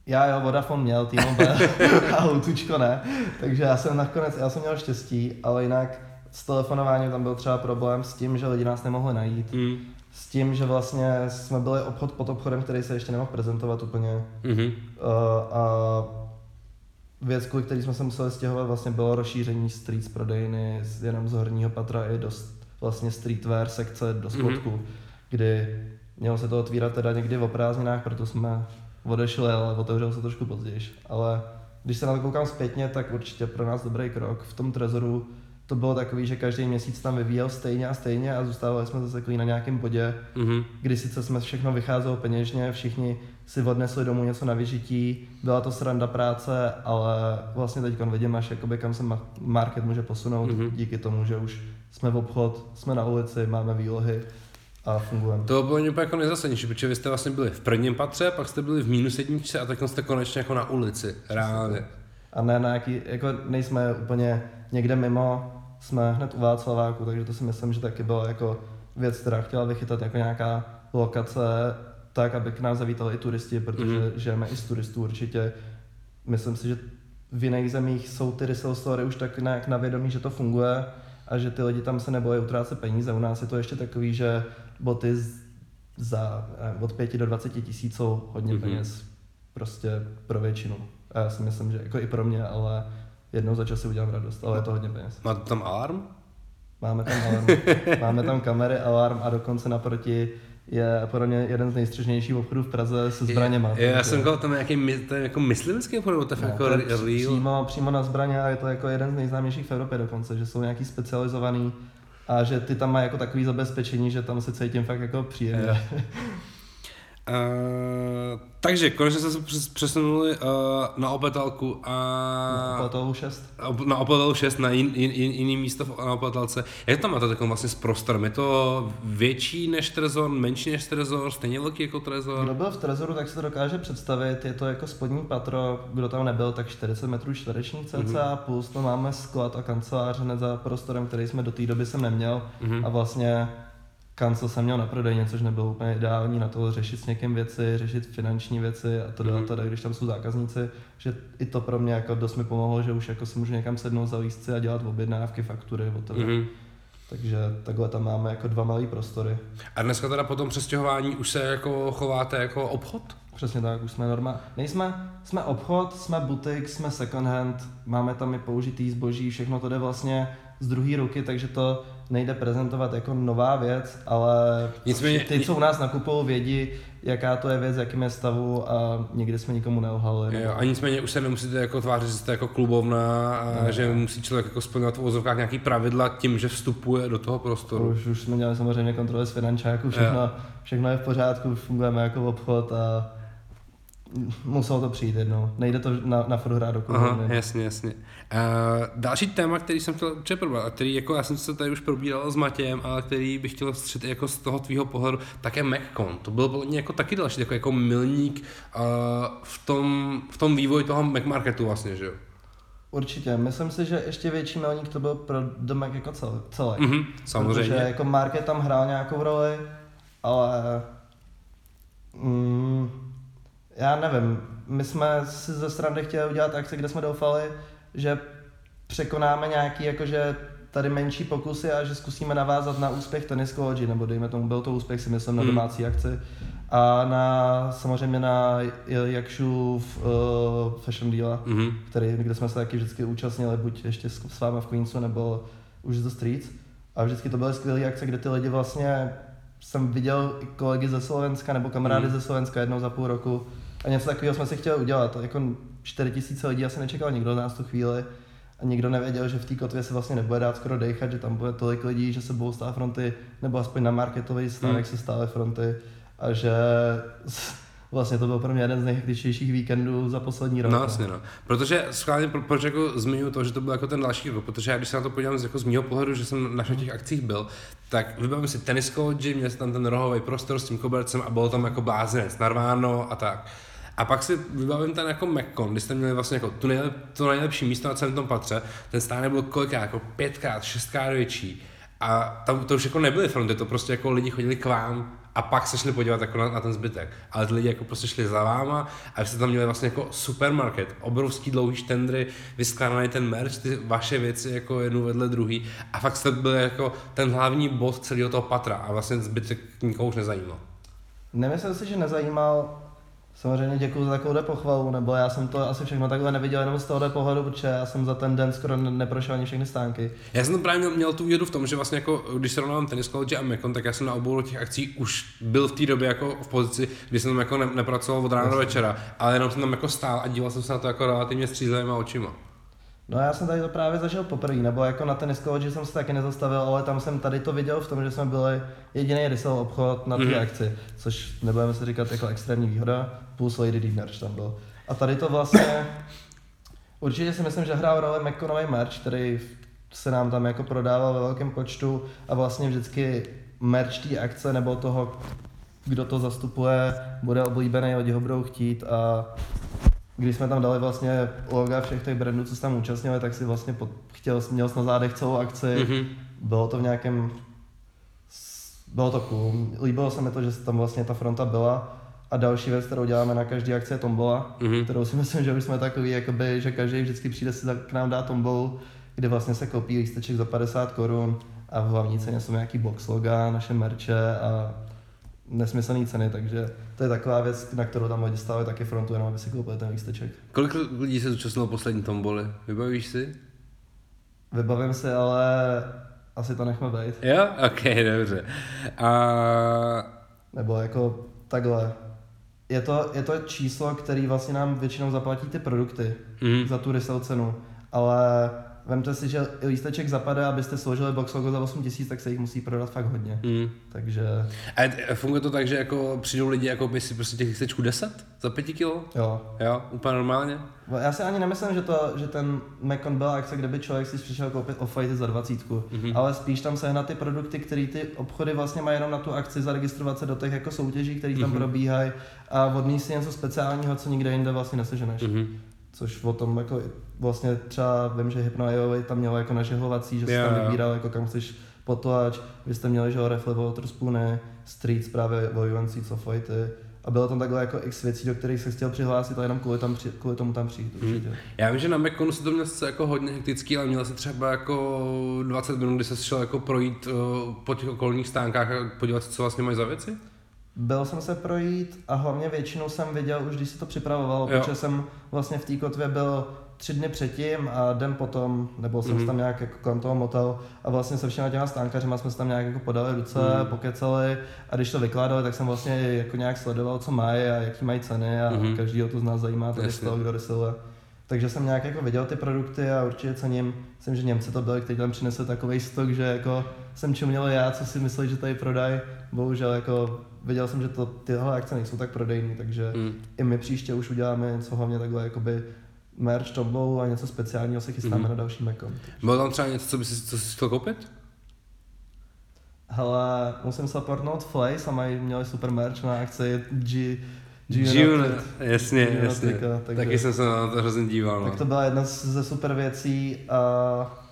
Já jo, Vodafone měl, T-Mobile a Lutučko ne, takže já jsem nakonec, já jsem měl štěstí, ale jinak s telefonováním tam byl třeba problém s tím, že lidi nás nemohli najít. Mm. S tím, že vlastně jsme byli obchod pod obchodem, který se ještě nemohl prezentovat úplně. Mm-hmm. Uh, a věc, kvůli který jsme se museli stěhovat, vlastně bylo rozšíření street prodejny jenom z horního patra i do vlastně streetwear sekce do mhm. spodku, mm-hmm. kdy mělo se to otvírat teda někdy v prázdninách, proto jsme odešli, ale otevřelo se trošku později. Ale když se na to koukám zpětně, tak určitě pro nás dobrý krok. V tom trezoru to bylo takový, že každý měsíc tam vyvíjel stejně a stejně a zůstávali jsme zase na nějakém bodě, mm-hmm. kdy sice jsme všechno vycházelo peněžně, všichni si odnesli domů něco na vyžití, byla to sranda práce, ale vlastně teď vidím až jakoby, kam se market může posunout mm-hmm. díky tomu, že už jsme v obchod, jsme na ulici, máme výlohy a fungujeme. To bylo úplně jako nejzasadnější, protože vy jste vlastně byli v prvním patře, pak jste byli v minus jedničce a teď jste konečně jako na ulici, reálně. A ne na jaký, jako nejsme úplně někde mimo, jsme hned u Václaváku, takže to si myslím, že taky bylo jako věc, která chtěla vychytat jako nějaká lokace tak, aby k nám zavítali i turisti, protože mm. žijeme i z turistů určitě. Myslím si, že v jiných zemích jsou ty resell story už tak nějak na vědomí, že to funguje a že ty lidi tam se nebojí utrácet peníze. U nás je to ještě takový, že boty za eh, od 5 do 20 tisíc jsou hodně mm-hmm. peněz prostě pro většinu. A já si myslím, že jako i pro mě, ale jednou za čas si udělám radost, ale je to hodně peněz. Máte tam alarm? Máme tam alarm. Máme tam kamery, alarm a dokonce naproti je podle mě jeden z nejstřežnějších obchodů v Praze se zbraněma. Je, já jsem koukal, tam nějaký to je jako myslivecký obchod, to je jako real. Přímo, přímo na zbraně a je to jako jeden z nejznámějších v Evropě dokonce, že jsou nějaký specializovaný a že ty tam mají jako takový zabezpečení, že tam se cítím fakt jako příjemně. Uh, takže konečně jsme se přesunuli uh, na Opetalku a... Na Opetalu 6. Na Opetalu 6, na jin, jin, jin, jiný místo na Opetalce. Jak to máte takový vlastně s prostorem? Je to větší než Trezor, menší než Trezor, stejně velký jako Trezor? Kdo byl v Trezoru, tak si to dokáže představit. Je to jako spodní patro, kdo tam nebyl, tak 40 metrů čtverečních cca, mm-hmm. plus to máme sklad a kancelář hned za prostorem, který jsme do té doby jsem neměl. Mm-hmm. A vlastně kancel jsem měl na prodejně, což nebylo úplně ideální na to řešit s někým věci, řešit finanční věci a to mm. teda, když tam jsou zákazníci, že i to pro mě jako dost mi pomohlo, že už jako si můžu někam sednout za lístci a dělat objednávky, faktury, whatever. Mm. Takže takhle tam máme jako dva malé prostory. A dneska teda po tom přestěhování už se jako chováte jako obchod? Přesně tak, už jsme normální. Nejsme, jsme obchod, jsme butik, jsme second hand, máme tam i použitý zboží, všechno to jde vlastně z druhé ruky, takže to nejde prezentovat jako nová věc, ale Nicméně, ty, co u nás nakupují, vědí, jaká to je věc, jakým je stavu a nikdy jsme nikomu neohalili. Jo, a nicméně už se nemusíte jako tvářit, že jste jako klubovna a no, že musí člověk jako splňovat v ozovkách nějaký pravidla tím, že vstupuje do toho prostoru. Už, už jsme měli samozřejmě kontroly z finančáku, všechno, všechno je v pořádku, už fungujeme jako obchod a muselo to přijít jednou. Nejde to na, na furt hrát do Aha, jasně, jasně. Uh, další téma, který jsem chtěl určitě probrat, a který jako já jsem se tady už probíral s Matějem, ale který bych chtěl střet jako z toho tvýho pohledu, také MacCon. To byl podle mě jako taky další jako, jako milník uh, v, tom, v tom vývoji toho Mac marketu vlastně, že jo? Určitě. Myslím si, že ještě větší milník to byl pro The Mac jako celý. celý. Mm-hmm, samozřejmě. Protože jako market tam hrál nějakou roli, ale mm, já nevím, my jsme si ze strany chtěli udělat akci, kde jsme doufali, že překonáme nějaký jakože tady menší pokusy a že zkusíme navázat na úspěch Tennis College, nebo dejme tomu, byl to úspěch si myslím na hmm. domácí akci a na samozřejmě na Jakšu v uh, Fashion Deal, mm-hmm. který, kde jsme se taky vždycky účastnili, buď ještě s váma v Queensu, nebo už z The Streets. A vždycky to byly skvělé akce, kde ty lidi vlastně jsem viděl i kolegy ze Slovenska nebo kamarády mm. ze Slovenska jednou za půl roku, a něco takového jsme si chtěli udělat. Jako 4 tisíce lidí asi nečekal nikdo z nás tu chvíli. A nikdo nevěděl, že v té kotvě se vlastně nebude dát skoro dechat, že tam bude tolik lidí, že se budou stát fronty, nebo aspoň na marketový stánek hmm. se stále fronty. A že vlastně to byl pro mě jeden z nejhektičtějších víkendů za poslední rok. No, vlastně, no. Protože schválně, pro, proč jako zmiňuji to, že to byl jako ten další rok, protože já když se na to podívám z, jako z mého pohledu, že jsem na všech těch akcích byl, tak vybavím si tenis coach, měl jsem tam ten rohový prostor s tím kobercem a bylo tam jako blázinec, narváno a tak. A pak si vybavím ten jako Mekon, kdy jste měli vlastně jako tu nejlep, to nejlepší místo na celém tom patře, ten stánek byl kolikrát, jako pětkrát, šestkrát větší. A tam to už jako nebyly fronty, to prostě jako lidi chodili k vám a pak se šli podívat jako na, na ten zbytek. Ale ty lidi jako prostě šli za váma a vy jste tam měli vlastně jako supermarket, obrovský dlouhý štendry, vyskládaný ten merch, ty vaše věci jako jednu vedle druhý a fakt jste byli jako ten hlavní bod celého toho patra a vlastně zbytek nikoho už nezajímal. Nemyslím si, že nezajímal Samozřejmě děkuji za takovou pochvalu, nebo já jsem to asi všechno takhle neviděl jenom z tohohle pohledu, protože já jsem za ten den skoro neprošel ani všechny stánky. Já jsem právě měl, měl tu výhodu v tom, že vlastně jako, když se rovnám tenis college a Mekon, tak já jsem na obou těch akcí už byl v té době jako v pozici, kdy jsem tam jako ne, nepracoval od rána do večera, ale jenom jsem tam jako stál a díval jsem se na to jako relativně střízlivýma očima. No já jsem tady to právě zažil poprvé, nebo jako na tenis že jsem se taky nezastavil, ale tam jsem tady to viděl v tom, že jsme byli jediný resell obchod na té mm-hmm. akci, což nebudeme se říkat jako extrémní výhoda, plus Lady Deep merch tam byl. A tady to vlastně, určitě si myslím, že hrál roli McConový merch, který se nám tam jako prodával ve velkém počtu a vlastně vždycky merch té akce nebo toho, kdo to zastupuje, bude oblíbený, lidi ho budou chtít a když jsme tam dali vlastně loga všech těch brandů, co se tam účastnili, tak si vlastně pod, chtěl, měl na zádech celou akci. Mm-hmm. Bylo to v nějakém, bylo to cool. Líbilo se mi to, že tam vlastně ta fronta byla. A další věc, kterou děláme na každé akci je tombola, mm-hmm. kterou si myslím, že už jsme takový, jakoby, že každý vždycky přijde si k nám dá tombolu, kde vlastně se kopí lísteček za 50 korun a v hlavní ceně jsou nějaký box loga, naše merče a nesmyslné ceny, takže to je taková věc, na kterou tam lidi stávají taky frontu, jenom aby si koupili ten lísteček. Kolik lidí se zúčastnilo poslední tomboli? Vybavíš si? Vybavím si, ale asi to nechme být. Jo? Ok, dobře. A... Nebo jako takhle. Je to, je to číslo, který vlastně nám většinou zaplatí ty produkty mm. za tu resell cenu, ale vemte si, že lísteček zapadá, abyste složili box logo za 8 tisíc, tak se jich musí prodat fakt hodně. Mm. Takže A je- funguje to tak, že jako přijdou lidi jako by si prostě těch lístečků 10 za 5 kilo? jo. Jo, úplně normálně? Já si ani nemyslím, že, to, že ten Macon byla akce, kde by člověk si přišel koupit off za 20, Mhm. ale spíš tam se na ty produkty, které ty obchody vlastně mají jenom na tu akci, zaregistrovat se do těch jako soutěží, které tam Mhm. probíhají a odníst si něco speciálního, co nikde jinde vlastně neseženeš. Mhm. Což o tom jako vlastně třeba vím, že Hypno AI tam mělo jako nažehovací, že se tam vybíral jako kam chceš potlač, vy jste měli, že jo, Refle Waterspoony, Streets právě o UNC, co fighty. A bylo tam takhle jako x věcí, do kterých se chtěl přihlásit a jenom kvůli, tam při, kvůli tomu tam přijít určitě. Já vím, že na Mekonu se to měl jako hodně hektický, ale měl se třeba jako 20 minut, kdy se šel jako projít uh, po těch okolních stánkách a podívat se, co vlastně mají za věci? Byl jsem se projít a hlavně většinou jsem viděl, už když se to připravovalo, Jo. protože jsem vlastně v té kotvě byl tři dny předtím a den potom, nebo jsem Mhm. se tam nějak jako kolem toho motel a vlastně se všema těma stánkařima jsme se tam nějak jako podali ruce, Mhm. pokecali a když to vykládali, tak jsem vlastně jako nějak sledoval, co mají a jaký mají ceny a Mhm. každýho to z nás zajímá, tady z toho, kdo rysiluje. Takže jsem nějak jako viděl ty produkty a určitě cením, myslím, že Němci to byli, kteří tam přinesli takový stok, že jako jsem čuměl já, co si mysleli, že tady prodají. Bohužel jako viděl jsem, že to, tyhle akce nejsou tak prodejný, takže Mm. i my příště už uděláme něco hlavně takhle jakoby merch tombou a něco speciálního se chystáme Mhm. na další Mekon. Bylo tam třeba něco, co bys si, co jsi chtěl koupit? Hele, musím supportnout Flace a mají, měli super merch na akci G, G United. jasně, jasně. Takže- Taky jsem se na to hrozně díval. No. Tak to byla jedna ze super věcí a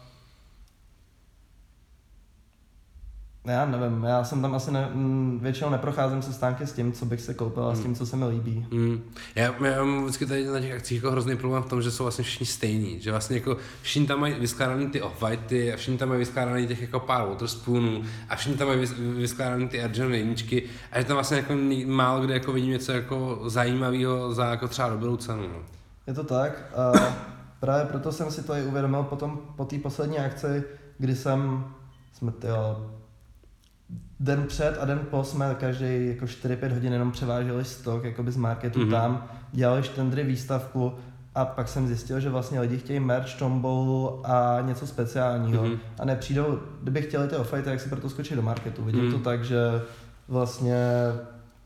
já nevím, já jsem tam asi ne, mm, většinou neprocházím se stánky s tím, co bych se koupil a s tím, co se mi líbí. Mm. Já, já mám vždycky tady na těch akcích jako hrozný problém v tom, že jsou vlastně všichni stejní, že vlastně jako všichni tam mají vyskládaný ty off-whitey a všichni tam mají vyskládaný těch jako pár waterspoonů a všichni tam mají vys- vyskládaný ty Argent jedničky a že tam vlastně jako málo kde jako vidím něco jako zajímavého za jako třeba dobrou cenu. No. Je to tak a právě proto jsem si to i uvědomil potom po té poslední akci, kdy jsem, jsme den před a den po jsme každý jako 4-5 hodin jenom převáželi stok jakoby z marketu Mhm. mm-hmm. tam, dělali štendry výstavku a pak jsem zjistil, že vlastně lidi chtějí merch, tombou a něco speciálního Mhm. mm-hmm. a nepřijdou, kdyby chtěli ty off tak si proto skočí do marketu. Vidím Mhm. to tak, že vlastně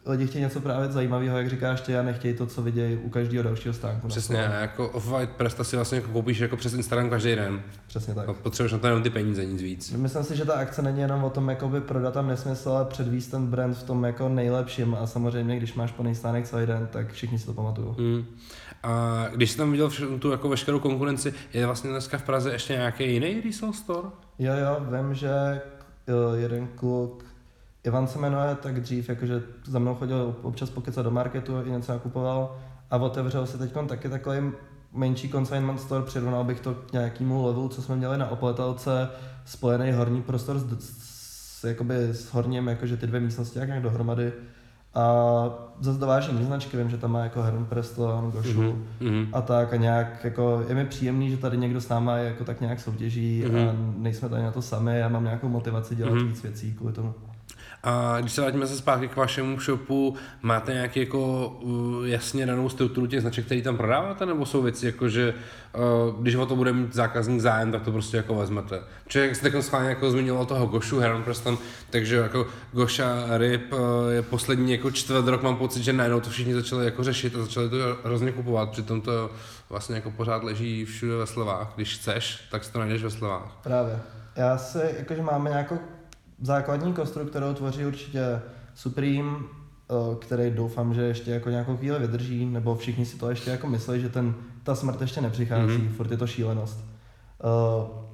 lidi chtějí něco právě zajímavého, jak říkáš ty, a nechtějí to, co vidějí u každého dalšího stánku. Přesně, a jako off-white presta si vlastně jako koupíš jako přes Instagram každý den. Přesně tak. No, potřebuješ na to jenom ty peníze, nic víc. Myslím si, že ta akce není jenom o tom jakoby prodat tam nesmysl, ale předvíst ten brand v tom jako nejlepším a samozřejmě, když máš plný stánek celý den, tak všichni si to pamatují. Mm. A když jsi tam viděl vš- tu jako veškerou konkurenci, je vlastně dneska v Praze ještě nějaký jiný resale store? Jo, jo, vím, že jo, jeden kluk, Ivan se jmenuje, tak dřív jakože za mnou chodil občas pokecat do marketu i něco nakupoval a otevřel si teď taky takový menší consignment store, přirovnal bych to k nějakému levelu, co jsme měli na opletelce, spojený horní prostor s, s, jakoby s horním, jakože ty dvě místnosti jak nějak dohromady. A zase dováží jiný značky, vím, že tam má jako Herm Preston, Goshu, mm-hmm. Mm. a tak a nějak jako je mi příjemný, že tady někdo s náma jako tak nějak soutěží Mhm. a nejsme tady na to sami, já mám nějakou motivaci dělat Mhm. víc věcí kvůli tomu. A když se vrátíme se zpátky k vašemu shopu, máte nějaký jako uh, jasně danou strukturu těch značek, který tam prodáváte, nebo jsou věci jako, že uh, když o to bude mít zákazník zájem, tak to prostě jako vezmete. Protože jak jste tak schválně jako zmiňoval toho Goshu, Heron Preston, takže jako Gosha Ryb uh, je poslední jako čtvrt rok, mám pocit, že najednou to všichni začali jako řešit a začali to hrozně kupovat, přitom to vlastně jako pořád leží všude ve slevách. Když chceš, tak si to najdeš ve slevách. Právě. Já si, jakože máme nějakou základní kostru, kterou tvoří určitě Supreme, eh, který doufám, že ještě jako nějakou chvíli vydrží, nebo všichni si to ještě jako myslí, že ten, ta smrt ještě nepřichází, Mhm. mm-hmm. furt je to šílenost. Uh,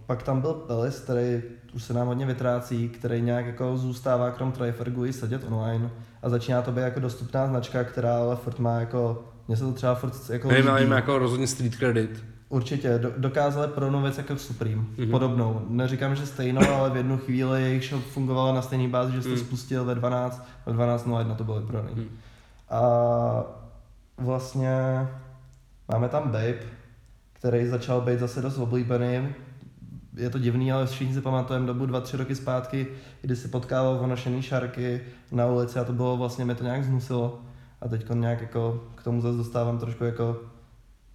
pak tam byl Pelis, který už se nám hodně vytrácí, který nějak jako zůstává krom Trifergu i sedět online a začíná to být jako dostupná značka, která ale furt má jako, mně se to třeba furt jako líbí. máme jako rozhodně street credit. Určitě, do, dokázali pro věc jako Supreme, Mhm. mm-hmm. podobnou. Neříkám, že stejnou, ale v jednu chvíli jejich shop fungovalo na stejné bázi, že jste mm. spustil ve 12, ve 12.01 to byly pro Mhm. A vlastně máme tam Babe, který začal být zase dost oblíbený. Je to divný, ale všichni si pamatujeme dobu dva, tři roky zpátky, kdy si potkával onošený šarky na ulici a to bylo vlastně, mě to nějak zhnusilo. A teď nějak jako k tomu zase dostávám trošku jako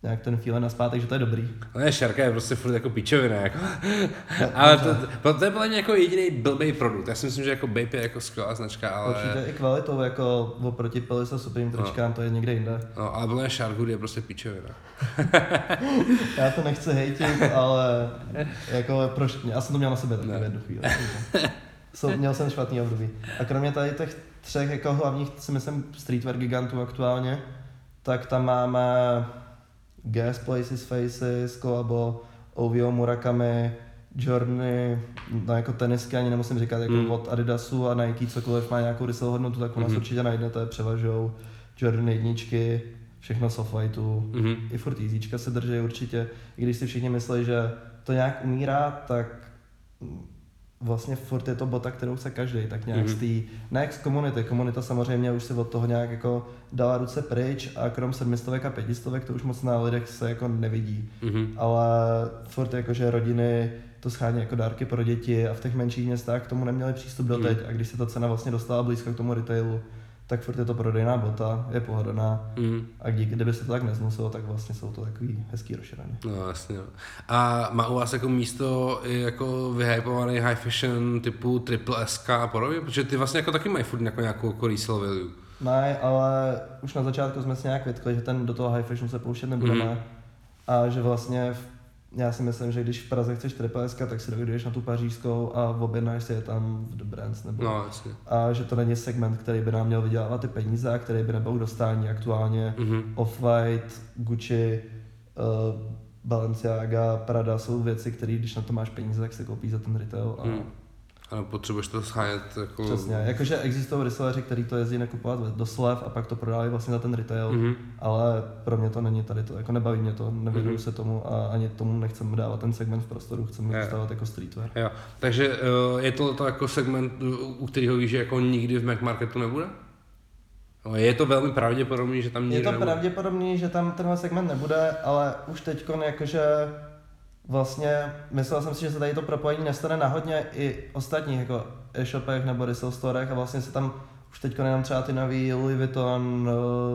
nějak ten feeling na zpátek, že to je dobrý. Ale ne, šarka je prostě furt jako pičovina, jako. ale to, to, to, je podle mě jako jediný blbý produkt. Já si myslím, že jako Bape je jako skvělá značka, ale... Určitě i kvalitou, jako oproti Pelis a Supreme tričkám, no. to je někde jinde. No, ale podle mě je prostě pičovina. já to nechci hejtit, ale jako proč, já jsem to měl na sebe taky v jednu chvíli. So, měl jsem špatný období. A kromě tady těch třech jako hlavních, si myslím, streetwear gigantů aktuálně, tak tam máme Gas Places Faces, Kolabo, Ovio Murakami, Journey, no jako tenisky ani nemusím říkat, jako mm. od Adidasu a Nike, cokoliv má nějakou resell hodnotu, tak u nás mm. určitě najdete, převažou Jordan jedničky, všechno softwhiteu, mm. i furt easyčka se drží určitě, i když si všichni myslí, že to nějak umírá, tak vlastně furt je to bota, kterou chce každý, tak nějak mm-hmm. z té, ne z komunity, komunita samozřejmě už se od toho nějak jako dala ruce pryč a krom sedmistovek a pětistovek to už moc na lidech se jako nevidí, mm-hmm. ale furt jakože rodiny to schání jako dárky pro děti a v těch menších městách k tomu neměli přístup doteď mm. a když se ta cena vlastně dostala blízko k tomu retailu, tak furt je to prodejná bota, je pohodlná mm. a díky, kdyby se to tak neznusilo, tak vlastně jsou to takový hezký rozšířený. No jasně. A má u vás jako místo i jako vyhypovaný high fashion typu triple SK a podobně? Protože ty vlastně jako taky mají furt jako nějakou jako resale value. Mají, ale už na začátku jsme si nějak vytkli, že ten do toho high fashion se pouštět nebudeme. Mm. A že vlastně v já si myslím, že když v Praze chceš triple tak si dojdeš na tu pařížskou a objednáš si je tam v The Brands. Nebo, no, jasně. A že to není segment, který by nám měl vydělávat ty peníze a který by nebyl dostání aktuálně. Mm-hmm. Off-White, Gucci, uh, Balenciaga, Prada jsou věci, které když na to máš peníze, tak si koupíš za ten retail. A mm. Ale potřebuješ to schánět jako... Přesně, jakože existují reselleři, kteří to jezdí nakupovat do slev a pak to prodávají vlastně na ten retail, mm-hmm. ale pro mě to není tady to, jako nebaví mě to, nevěnuju mm-hmm. se tomu a ani tomu nechceme dávat ten segment v prostoru, chceme dostávat jako streetwear. Jo. Takže uh, je to, to jako segment, u kterého víš, že jako nikdy v Mac Marketu nebude? No, je to velmi pravděpodobný, že tam nikdy Je to nebude. pravděpodobný, že tam tenhle segment nebude, ale už teď jakože vlastně myslel jsem si, že se tady to propojení nestane na hodně i ostatních jako e-shopech nebo resell storech a vlastně se tam už teď jenom třeba ty nový Louis Vuitton,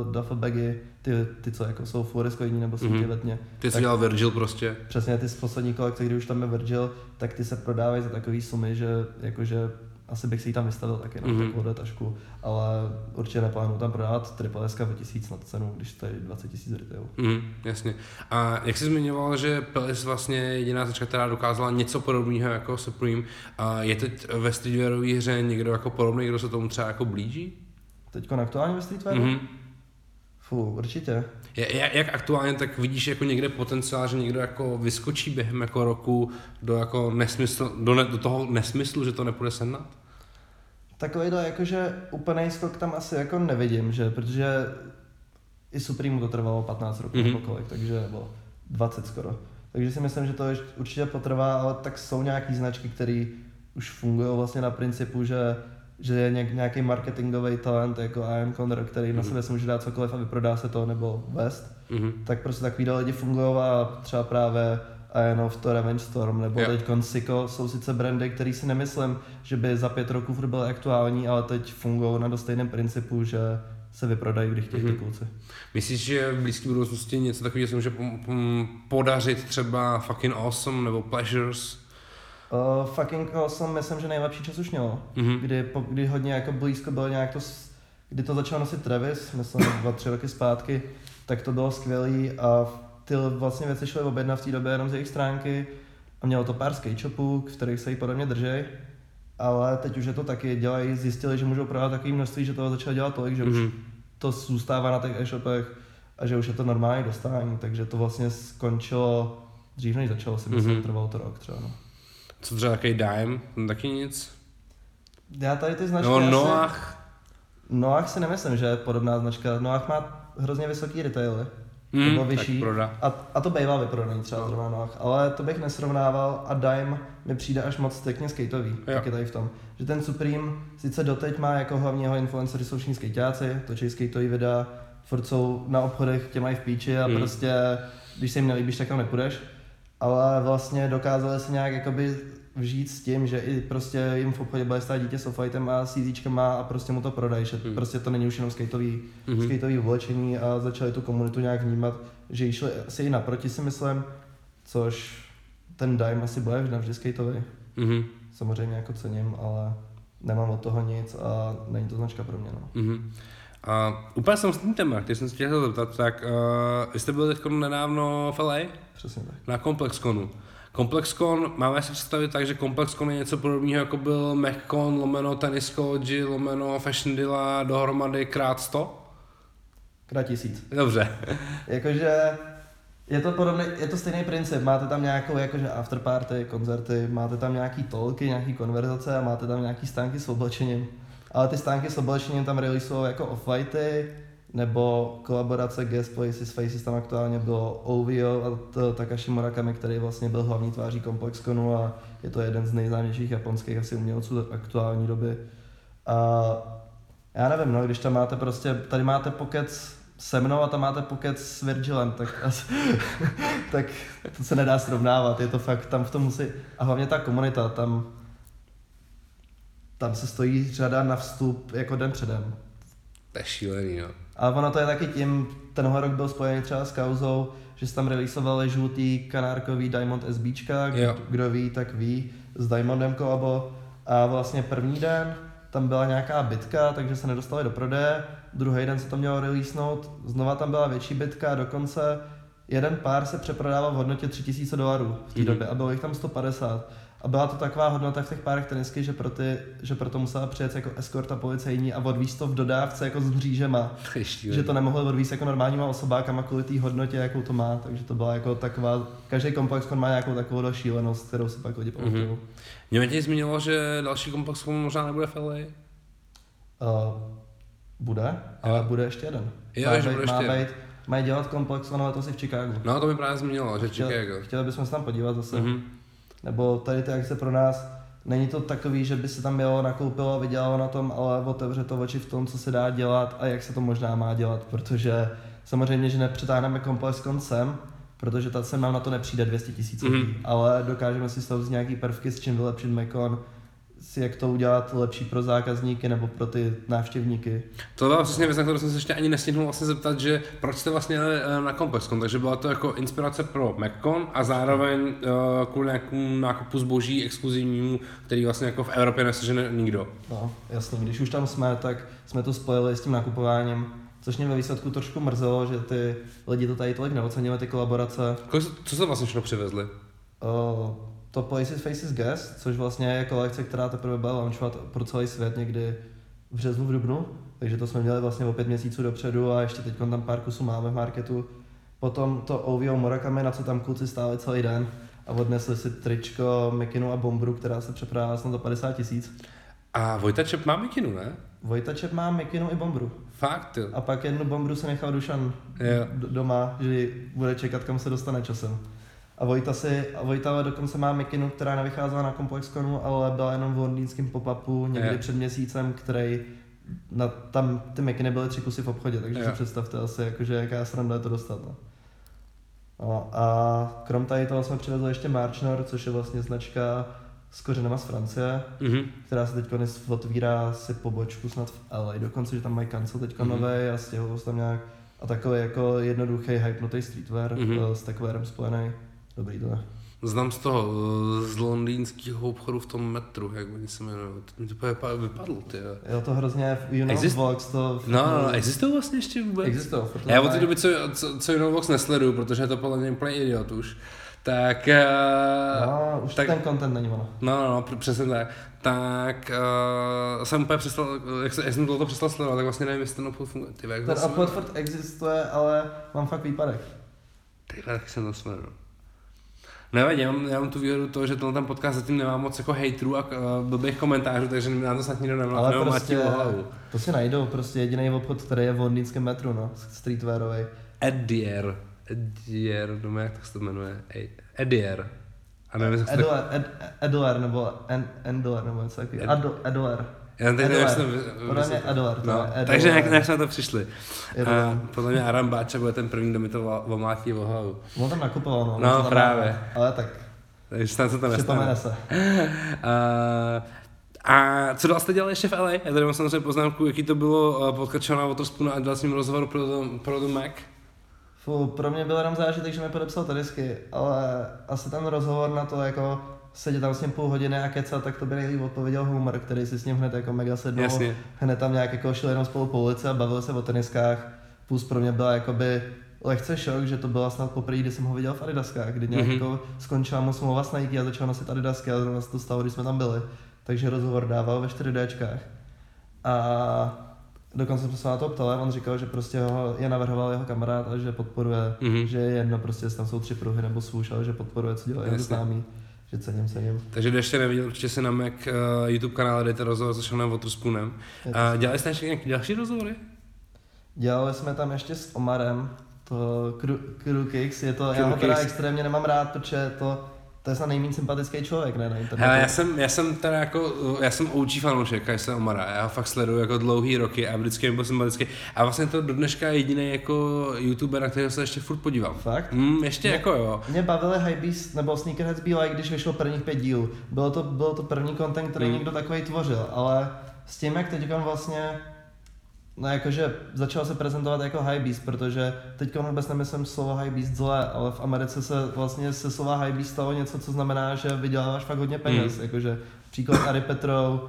uh, duffel bagy, ty, ty co jako jsou fluorescoidní nebo jsou mm-hmm. letně. Ty, co dělal Virgil prostě. Přesně, ty z poslední kolekce, kdy už tam je Virgil, tak ty se prodávají za takový sumy, že jakože asi bych si ji tam vystavil taky na mm-hmm. takovou tašku, ale určitě neplánuju tam prodávat triple SK o tisíc na cenu, když to je 20 tisíc retail. Mm, jasně. A jak jsi zmiňoval, že Pelis vlastně jediná značka, která dokázala něco podobného jako Supreme, a je teď ve streetwearové hře někdo jako podobný, kdo se tomu třeba jako blíží? Teď aktuálně ve streetwearu? Mm-hmm. Fů, určitě. Jak, jak aktuálně, tak vidíš jako někde potenciál, že někdo jako vyskočí během jako roku do, jako nesmysl, do, ne, do toho nesmyslu, že to nepůjde senat? takovýhle jakože úplný skok tam asi jako nevidím, že, protože i Supreme to trvalo 15 roků mm-hmm. nebo kolik, takže nebo 20 skoro. Takže si myslím, že to určitě potrvá, ale tak jsou nějaký značky, které už fungují vlastně na principu, že že je nějaký marketingový talent jako Ian Connor, který mm-hmm. na mhm. sebe si může dát cokoliv a vyprodá se to, nebo West, mm-hmm. tak prostě takový lidi fungují a třeba právě a jenom v to Revenge Storm nebo yeah. teď Siko jsou sice brandy, který si nemyslím, že by za pět roků furt byly aktuální, ale teď fungují na stejném principu, že se vyprodají, když chtějí mm-hmm. ty mhm. kluci. Myslíš, že v blízké budoucnosti něco takového se může podařit třeba fucking awesome nebo pleasures? Uh, fucking awesome, myslím, že nejlepší čas už mělo, mm-hmm. kdy, po, kdy hodně jako blízko bylo nějak to, kdy to začal nosit Travis, myslím dva, tři roky zpátky, tak to bylo skvělý a ty vlastně věci šly objednat v té době jenom z jejich stránky a mělo to pár skate shopů, v kterých se jí podobně držej, ale teď už je to taky, dělají, zjistili, že můžou prodávat takové množství, že toho začalo dělat tolik, že mm-hmm. už mhm. to zůstává na těch e-shopech a že už je to normální dostání, takže to vlastně skončilo dřív než začalo, si myslím, mm-hmm. trvalo to rok třeba. No. Co třeba takový Dime? Taky nic? Já tady ty značky No Noach. Noach si nemyslím, že je podobná značka. Noach má hrozně vysoký retaily mm, nebo vyšší. A, a to bývá vyprodaný třeba no. nohách, ale to bych nesrovnával a Dime mi přijde až moc tekně skateový, tak je tady v tom. Že ten Supreme sice doteď má jako hlavního influencery jsou všichni skateáci, točí skateový videa, furt jsou na obchodech, tě mají v píči a mm. prostě, když se jim nelíbíš, tak tam nepůjdeš. Ale vlastně dokázali se nějak jakoby vžít s tím, že i prostě jim v obchodě bude stát dítě s off-whitem a s má a prostě mu to prodají, že Hmm. prostě to není už jenom skateový, Mhm. skateový oblečení a začali tu komunitu nějak vnímat, že jí šli asi i naproti si myslím, což ten Dime asi bude navždy skateový. Mhm. Samozřejmě jako cením, ale nemám od toho nic a není to značka pro mě. No. Mhm. A úplně jsem s tím téma, který jsem se chtěl zeptat, tak uh, vy jste byli teď nedávno v LA Přesně tak. na Complexconu. Complexcon, máme si představit tak, že Complexcon je něco podobného, jako byl MacCon, lomeno Tennis College, lomeno Fashion Dilla dohromady krát 100? Krát tisíc. Dobře. Jakože je to podobný, je to stejný princip, máte tam nějakou jakože afterparty, koncerty, máte tam nějaký tolky, nějaký konverzace a máte tam nějaký stánky s oblečením. Ale ty stánky s oblečením tam releaseují jako off-whitey, nebo kolaborace Guest Places Faces, tam aktuálně bylo OVO a to Takashi Murakami, který vlastně byl hlavní tváří Complexconu a je to jeden z nejznámějších japonských asi umělců aktuální doby. A já nevím, no, když tam máte prostě, tady máte pokec se mnou a tam máte pokec s Virgilem, tak, tak to se nedá srovnávat, je to fakt, tam v tom musí, a hlavně ta komunita, tam, tam se stojí řada na vstup jako den předem. To je šílený, jo. Ale ono to je taky tím, tenhle rok byl spojený třeba s kauzou, že se tam releasovali žlutý kanárkový Diamond SBčka, Jo. kdo ví, tak ví, s Diamondem kolabo. A vlastně první den tam byla nějaká bitka, takže se nedostali do prodeje. Druhý den se to mělo releasenout, znova tam byla větší bitka a dokonce jeden pár se přeprodával v hodnotě 3000 dolarů v té Mhm. době a bylo jich tam 150. A byla to taková hodnota v těch párech tenisky, že, pro ty, že proto musela přijet jako eskorta policejní a odvízt to v dodávce jako s mřížema. To. Že to nemohli odvízt jako normálníma osobákama kvůli té hodnotě, jakou to má, takže to byla jako taková, každý komplex má nějakou takovou šílenost, kterou si pak lidi pamatují. Mhm. Mě tě zmínilo, že další Complexcon možná nebude v LA. Uh, bude, ale bude ještě jeden. Jo, má že bude ještě má jeden. být, mají dělat komplex, ono letos i v Chicagu. No, to mi právě zmínilo, že Chicago. Chtěli bychom se tam podívat zase. Mhm. Nebo tady ty akce pro nás, není to takový, že by se tam jelo, nakoupilo a vydělalo na tom, ale otevře to oči v tom, co se dá dělat a jak se to možná má dělat, protože samozřejmě, že nepřetáhneme komplex koncem, protože ta sem nám na to nepřijde 200 tisíc Mhm. lidí, ale dokážeme si z toho vzít nějaký prvky, s čím vylepšit Mekon, si jak to udělat lepší pro zákazníky nebo pro ty návštěvníky. To byla přesně věc, na kterou jsem se ještě ani nestihnul vlastně zeptat, že proč jste vlastně jeli eh, na Complexcon, takže byla to jako inspirace pro MacCon a zároveň uh, kvůli nějakému nákupu zboží exkluzivnímu, který vlastně jako v Evropě nesežene nikdo. No, jasně, když už tam jsme, tak jsme to spojili s tím nakupováním, což mě ve výsledku trošku mrzelo, že ty lidi to tady tolik neocenili, ty kolaborace. Co jste vlastně všechno přivezli? Uh, to Places Faces Guest, což vlastně je kolekce, která teprve byla launchovat pro celý svět někdy v březnu, v dubnu, takže to jsme měli vlastně o pět měsíců dopředu a ještě teď tam pár kusů máme v marketu. Potom to OVO Murakami, na co tam kluci stáli celý den a odnesli si tričko, mikinu a bombru, která se přeprodává snad za 50 tisíc. A Vojta Čep má mikinu, ne? Vojta Čep má mikinu i bombru. Fakt, jo. A pak jednu bombru se nechal Dušan Jo. d- doma, že bude čekat, kam se dostane časem. A Vojta, si, a Vojta dokonce má mikinu, která nevycházela na Complexconu, ale byla jenom v londýnském pop-upu někdy Jo. před měsícem, který na, tam ty mikiny byly tři kusy v obchodě, takže Jo. si představte asi, jakože jaká sranda je to dostat. No. No, a krom tady toho jsme přivezli ještě Marchnor, což je vlastně značka s kořenama z Francie, Mhm. která se teď otvírá si pobočku snad v LA, dokonce, že tam mají kancel teď Mhm. mm-hmm. nový a stěhují se tam nějak a takový jako jednoduchý hypnutý streetwear Mhm. mm-hmm. s takovým spojený. Dobrý to je. Znám z toho, eh, z londýnského obchodu v tom metru, jak oni se jmenují. Teď mi to vypadlo, ty. jo. Jo, to hrozně, you know, Exist- Vox to... No, no, no, existují vlastně ještě vůbec? Existují. to Já od té doby, co, co, co jinou Vox nesleduju, protože je to podle mě úplně idiot už, tak... Uh, No, už tak- tak... ten content není ono. No, no, no, přesně tak. Tak uh, jsem úplně přestal, jak, se, jak jsem tohle přestal sledovat, tak vlastně nevím, jestli ten obchod funguje. Ty, Ten to obchod existuje, ale mám fakt výpadek. Ty, jak se to jmenuje. Nevadí, já mám, já mám tu výhodu toho, že tenhle ten podcast zatím nemá moc jako hejtrů a blbých komentářů, takže mi na to snad nikdo nemá, Ale nemá prostě, hlavu. to si najdou, prostě jediný obchod, který je v londýnském metru, no, streetwearový. Edier. Edier, no jak to se to jmenuje? Edier. A nevím, jak se to... Edler, Ed, Edler, nebo En, Endler, nebo něco takového. Ed- Edler. Já teď nevím, to... Edler. Podle mě Edler, to No, Edler. takže jak, jak jsme na to přišli. A podle mě Aram Báča bude ten první, kdo mi to omlátí o hlavu. On tam nakupoval, no. No, právě. má, Ale tak, takže snad se to nestane. Se. Uh, a co dál jste dělali ještě v LA? Já tady mám samozřejmě poznámku, jaký to bylo uh, potkat Shona Waterspoona a dělal s ním rozhovor pro, to, pro The Mac. Fu, pro mě byl jenom zážitek, že mi podepsal tenisky, ale asi ten rozhovor na to jako sedět tam s ním půl hodiny a kecat, tak to by nejlíp odpověděl Homer, který si s ním hned jako mega sednul. Jasně. Hned tam nějak jako šli jenom spolu po ulici a bavili se o teniskách. Plus pro mě byla jakoby lehce šok, že to byla snad poprvé, kdy jsem ho viděl v Adidaskách, kdy nějak Mhm. jako skončila mu smlouva s Nike a začal nosit Adidasky a zrovna se to stalo, když jsme tam byli. Takže rozhovor dával ve 4Dčkách. A dokonce jsme se na to ptali, on říkal, že prostě ho je navrhoval jeho kamarád a že podporuje, Mhm. že je jedno prostě, tam jsou tři pruhy nebo swoosh, ale že podporuje, co dělá jeho známý. Že cením, cením. Takže kdo ještě neviděl, určitě si na Mac uh, YouTube kanále dejte rozhovor se Seanem Waterspoonem. A dělali jste ještě nějaký další rozhovory? Dělali jsme tam ještě s Omarem, to Crew, Kicks, je to, já Crew ho teda extrémně nemám rád, protože to, to je snad nejméně sympatický člověk, ne, na internetu. Hele, já jsem, já jsem teda jako, já jsem OG fanoušek, já jsem Omara, já ho fakt sleduju jako dlouhý roky a vždycky mi byl sympatický. A vlastně to do dneška je jediný jako youtuber, na kterého se ještě furt podívám. Fakt? Mm, ještě Ne. jako jo. Mě bavily Hypebeast nebo Sneakerheads Be Like, když vyšlo prvních pět dílů. Bylo to, bylo to první content, který Hmm. někdo takový tvořil, ale s tím, jak teď vlastně No jakože začal se prezentovat jako Hypebeast, protože teď vůbec nemyslím slovo Hypebeast zle, ale v Americe se vlastně se slova Hypebeast stalo něco, co znamená, že vyděláváš fakt hodně peněz. Hmm. Jakože příklad Ari Petrou,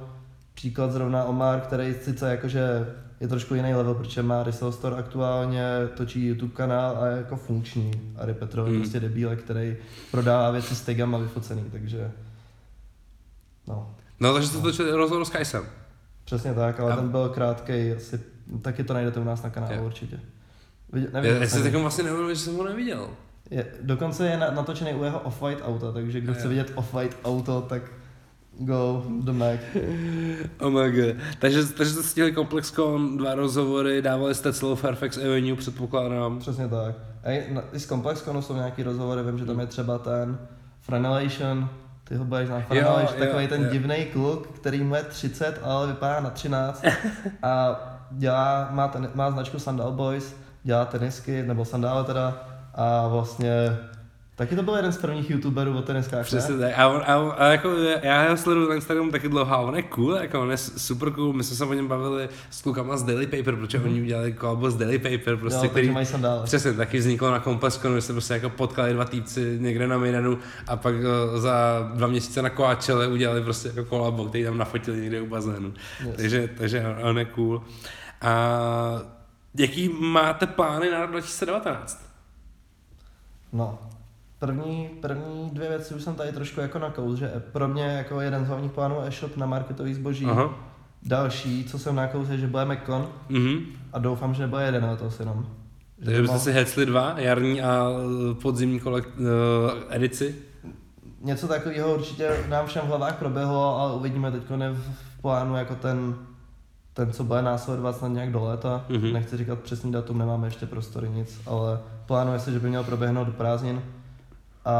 příklad zrovna Omar, který sice jakože je trošku jiný level, protože má Resell Store aktuálně, točí YouTube kanál a je jako funkční. Ari Petrov je Hmm. prostě debílek, který prodává věci s tagama vyfocený, takže no. No takže jste točili rozhovor s Kajsem. Přesně tak, ale A- ten byl krátkej, asi taky to najdete u nás na kanálu Jo. určitě. Vidě, Já, jsem vlastně neuvědomil, že jsem ho neviděl. je, dokonce je na, natočený u jeho off-white auta, takže kdo Jo. chce vidět off-white auto, tak go do Mac. Oh my god. Takže, takže jste stihli Complexcon, dva rozhovory, dávali jste celou Fairfax Avenue, předpokládám. Přesně tak. A i, i z Complexconu jsou nějaký rozhovory, vím, že tam je třeba ten Franelation, ty ho budeš znát, Franelation, jo, takový ten jo. divný kluk, který mu je 30, ale vypadá na 13 a dělá, má, ten, má značku Sandal Boys, dělá tenisky, nebo sandále teda a vlastně taky to byl jeden z prvních youtuberů o teniskách, Přesně tak. A, on, a, on, a jako já ho sleduju na Instagramu taky dlouho a on je cool, jako on je super cool. My jsme se o něm bavili s klukama z Daily Paper, protože oni udělali kolabo z Daily Paper, prostě, Mhm. jo, který mají sandále. Přesně, taky vzniklo na Complexconu, že se prostě jako potkali dva týpci někde na Mejdanu a pak eh, za dva měsíce na Koáčele udělali prostě jako kolabo, který tam nafotili někde u bazénu. Yes. Takže, takže on je cool. A jaký máte plány na rok 2019? No, první, první dvě věci už jsem tady trošku jako nakous, že pro mě jako jeden z hlavních plánů je e-shop na marketový zboží. Aha. Další, co jsem nakous, je, že bude Mekon Mhm. a doufám, že nebude jeden letos jenom. Že Takže by byste si hecli dva, jarní a eh, podzimní kolek, uh, edici? Něco takového určitě nám všem v hlavách proběhlo, ale uvidíme teď v plánu jako ten, ten, co bude následovat snad nějak do léta. Mhm. Nechci říkat přesný datum, nemáme ještě prostory nic, ale plánuje se, že by měl proběhnout do prázdnin. A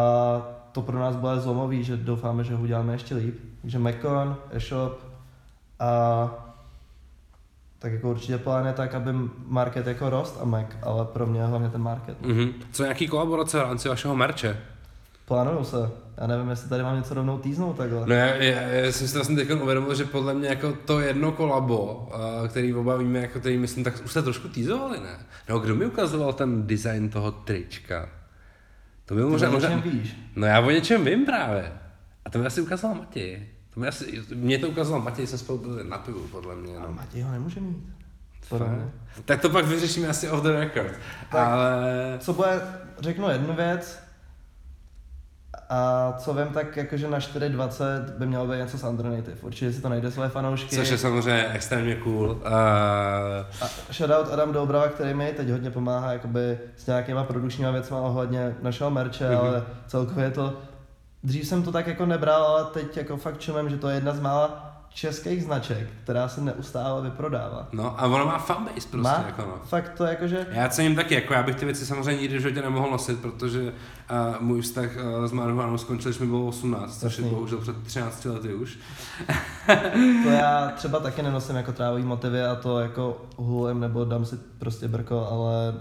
to pro nás bude zlomový, že doufáme, že ho uděláme ještě líp. Takže Mekon, e-shop a tak jako určitě plán je tak, aby market jako rost a Mac, ale pro mě je hlavně ten market. Mhm. Co nějaký kolaborace v rámci vašeho merče? Plánuju se. Já nevím, jestli tady mám něco rovnou týznout takhle. No já, já, já jsem si vlastně teď uvědomil, že podle mě jako to jedno kolabo, a který oba víme, jako který myslím, tak už jste trošku týzovali, ne? No kdo mi ukazoval ten design toho trička? To byl Ty možná, o možná, něčem víš. no já o něčem vím právě. A to mi asi ukazoval Matěj. To mi asi, mě to ukazoval Matěj, jsme spolu byli na pivu, podle mě. A No. Matěj ho nemůže mít. Tak to pak vyřešíme asi off the record. Tak. Ale... Co bude, řeknu jednu věc, a co vím, tak jakože na 4.20 by mělo být něco s Andronative. Určitě si to najde své fanoušky. Což je samozřejmě extrémně cool. Uh, A shoutout Adam Doubrava, který mi teď hodně pomáhá jakoby s nějakýma produkčníma věcma ohledně našeho merče, Mhm. mm-hmm. ale celkově to, dřív jsem to tak jako nebral, ale teď jako fakt čumem, že to je jedna z mála českých značek, která se neustále vyprodává. no a ono má fanbase prostě, Má jako no. fakt to jakože, Já cením taky, jako já bych ty věci samozřejmě nikdy v životě nemohl nosit, protože uh, můj vztah uh, s marihuanou skončil, když mi bylo 18, což je bohužel před 13 lety už. to já třeba taky nenosím jako trávový motivy a to jako hulem nebo dám si prostě brko, ale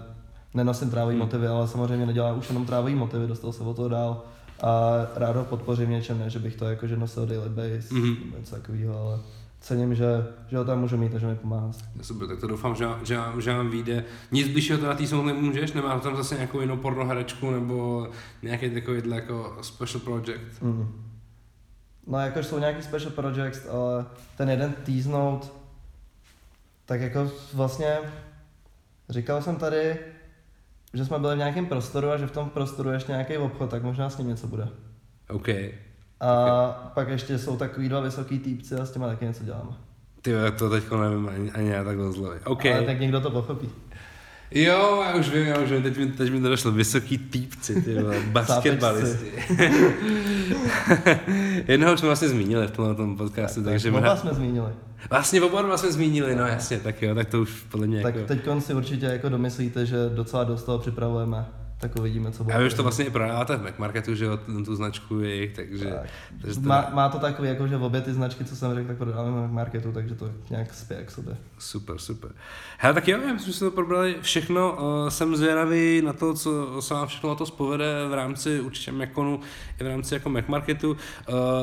nenosím trávový Hmm. motivy, ale samozřejmě nedělám už jenom trávový motivy, dostal se o to dál a rád ho podpořím něčem, ne, že bych to jakože nosil daily base, Mhm. nebo něco takového, ale cením, že, že ho tam můžu mít a že mi pomáhá. Super, tak to doufám, že, že, že vám vyjde. Nic bližšího to na té song nemůžeš? Nemáš tam zase nějakou jinou pornoherečku nebo nějaký takovýhle jako special project? Mm. No jakož jsou nějaký special projects, ale ten jeden teasnout, tak jako vlastně říkal jsem tady, že jsme byli v nějakém prostoru a že v tom prostoru je ještě nějaký obchod, tak možná s ním něco bude. OK. A pak ještě jsou takový dva vysoký týpci a s těma taky něco děláme. Ty to teď nevím ani, ani já takhle zlově. OK. Ale tak někdo to pochopí. Jo, já už vím, já už vím, teď mi, teď mi to došlo, vysoký týpci, ty vole, basketbalisti. Jednoho už jsme vlastně zmínili v tomhle tom podcastu, tak, takže oba možná... jsme zmínili. Vlastně oba dva jsme zmínili, no jasně, tak jo, tak to už podle mě Tak jako... teď si určitě jako domyslíte, že docela dost toho připravujeme, tak uvidíme, co bude. A vy už to vlastně i prodáváte v Macmarketu, že jo, tu, značku jejich, takže... Tak. takže to Má, má, to takový, jako, že obě ty značky, co jsem řekl, tak prodáváme na marketu, takže to nějak spěje k sobě. Super, super. Hele, tak jo, já myslím, že jsme to probrali všechno. Uh, jsem zvědavý na to, co se vám všechno na to spovede v rámci určitě Maconu i v rámci jako Mac Marketu. Uh,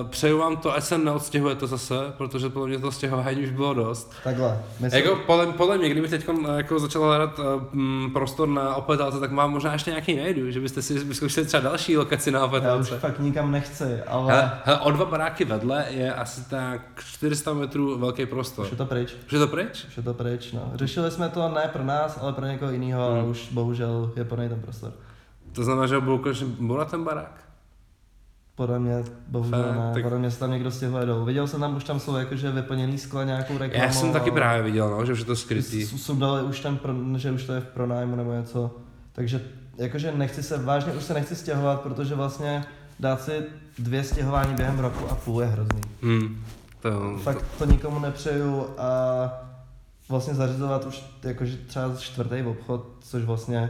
přeju vám to, ať se neodstěhujete zase, protože podle mě to stěhování už bylo dost. Takhle. Myslím, Jako podle, podle mě, kdybych teď jako začal hledat prostor na opetálce, tak mám možná ještě nějaký najdu, že byste si vyzkoušeli třeba další lokaci na já už fakt nikam nechci, ale Hele, hele, o dva baráky vedle je asi tak 400 metrů velký prostor. už je to pryč. Už je to pryč? Už je to pryč, no. Řešili jsme to ne pro nás, ale pro někoho jiného, Hmm. ale už bohužel je plný ten prostor. To znamená, že budou konečně na ten barák? Podle mě, bohužel ne, tak- podle mě se tam někdo stěhuje dolů. Viděl jsem tam, už tam jsou jakože vyplněný skla nějakou reklamou. Já jsem taky ale- právě viděl, no, že už je to skrytý. S- Jsou dali už ten, pro, že už to je v pronájmu nebo něco. Takže jakože nechci se, vážně už se nechci stěhovat, protože vlastně dát si dvě stěhování během roku a půl je hrozný. Hmm. To, Fakt to nikomu nepřeju a vlastně zařizovat už jakože třeba čtvrtý obchod, což vlastně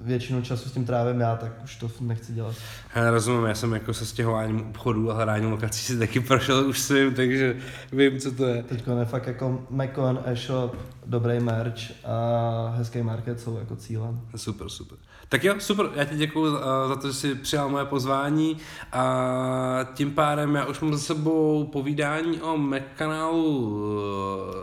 většinu času s tím trávím já, tak už to nechci dělat. Já rozumím, já jsem jako se stěhováním obchodů a hledáním lokací si taky prošel už svým, takže vím, co to je. Teď je fakt jako Macon, e-shop, dobrý merch a hezký market jsou jako cílem. Super, super. Tak jo, super, já ti děkuji za to, že jsi přijal moje pozvání a tím pádem já už mám za sebou povídání o Mac kanálu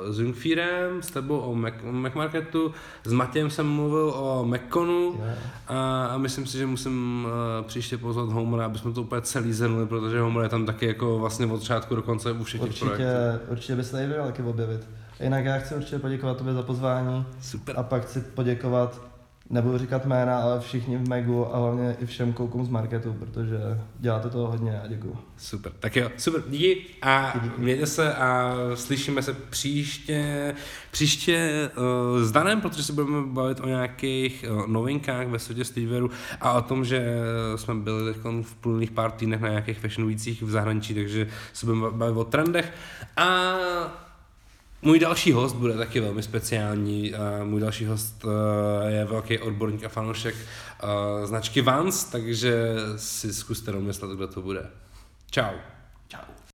eh, s Jungfírem, s tebou o Mac, Mac Marketu, s Matějem jsem mluvil o Maconu Jo. A, a myslím si, že musím uh, příště pozvat Homera, aby jsme to úplně celý zhrnuli, protože Homer je tam taky jako vlastně od začátku do konce u všech těch Určitě, projektů. určitě by se tady měl taky objevit. Jinak já chci určitě poděkovat tobě za pozvání Super. a pak chci poděkovat, nebudu říkat jména, ale všichni v Megu a hlavně i všem koukům z marketu, protože děláte toho hodně a děkuju. Super, tak jo, super, díky a mějte se a slyšíme se příště, příště uh, s Danem, protože se budeme bavit o nějakých uh, novinkách ve světě streetwearu a o tom, že jsme byli v plných pár týdnech na nějakých fashion v zahraničí, takže se budeme bavit o trendech. A můj další host bude taky velmi speciální. Můj další host je velký odborník a fanoušek značky Vans, takže si zkuste domyslet, kdo to bude. Ciao. Čau.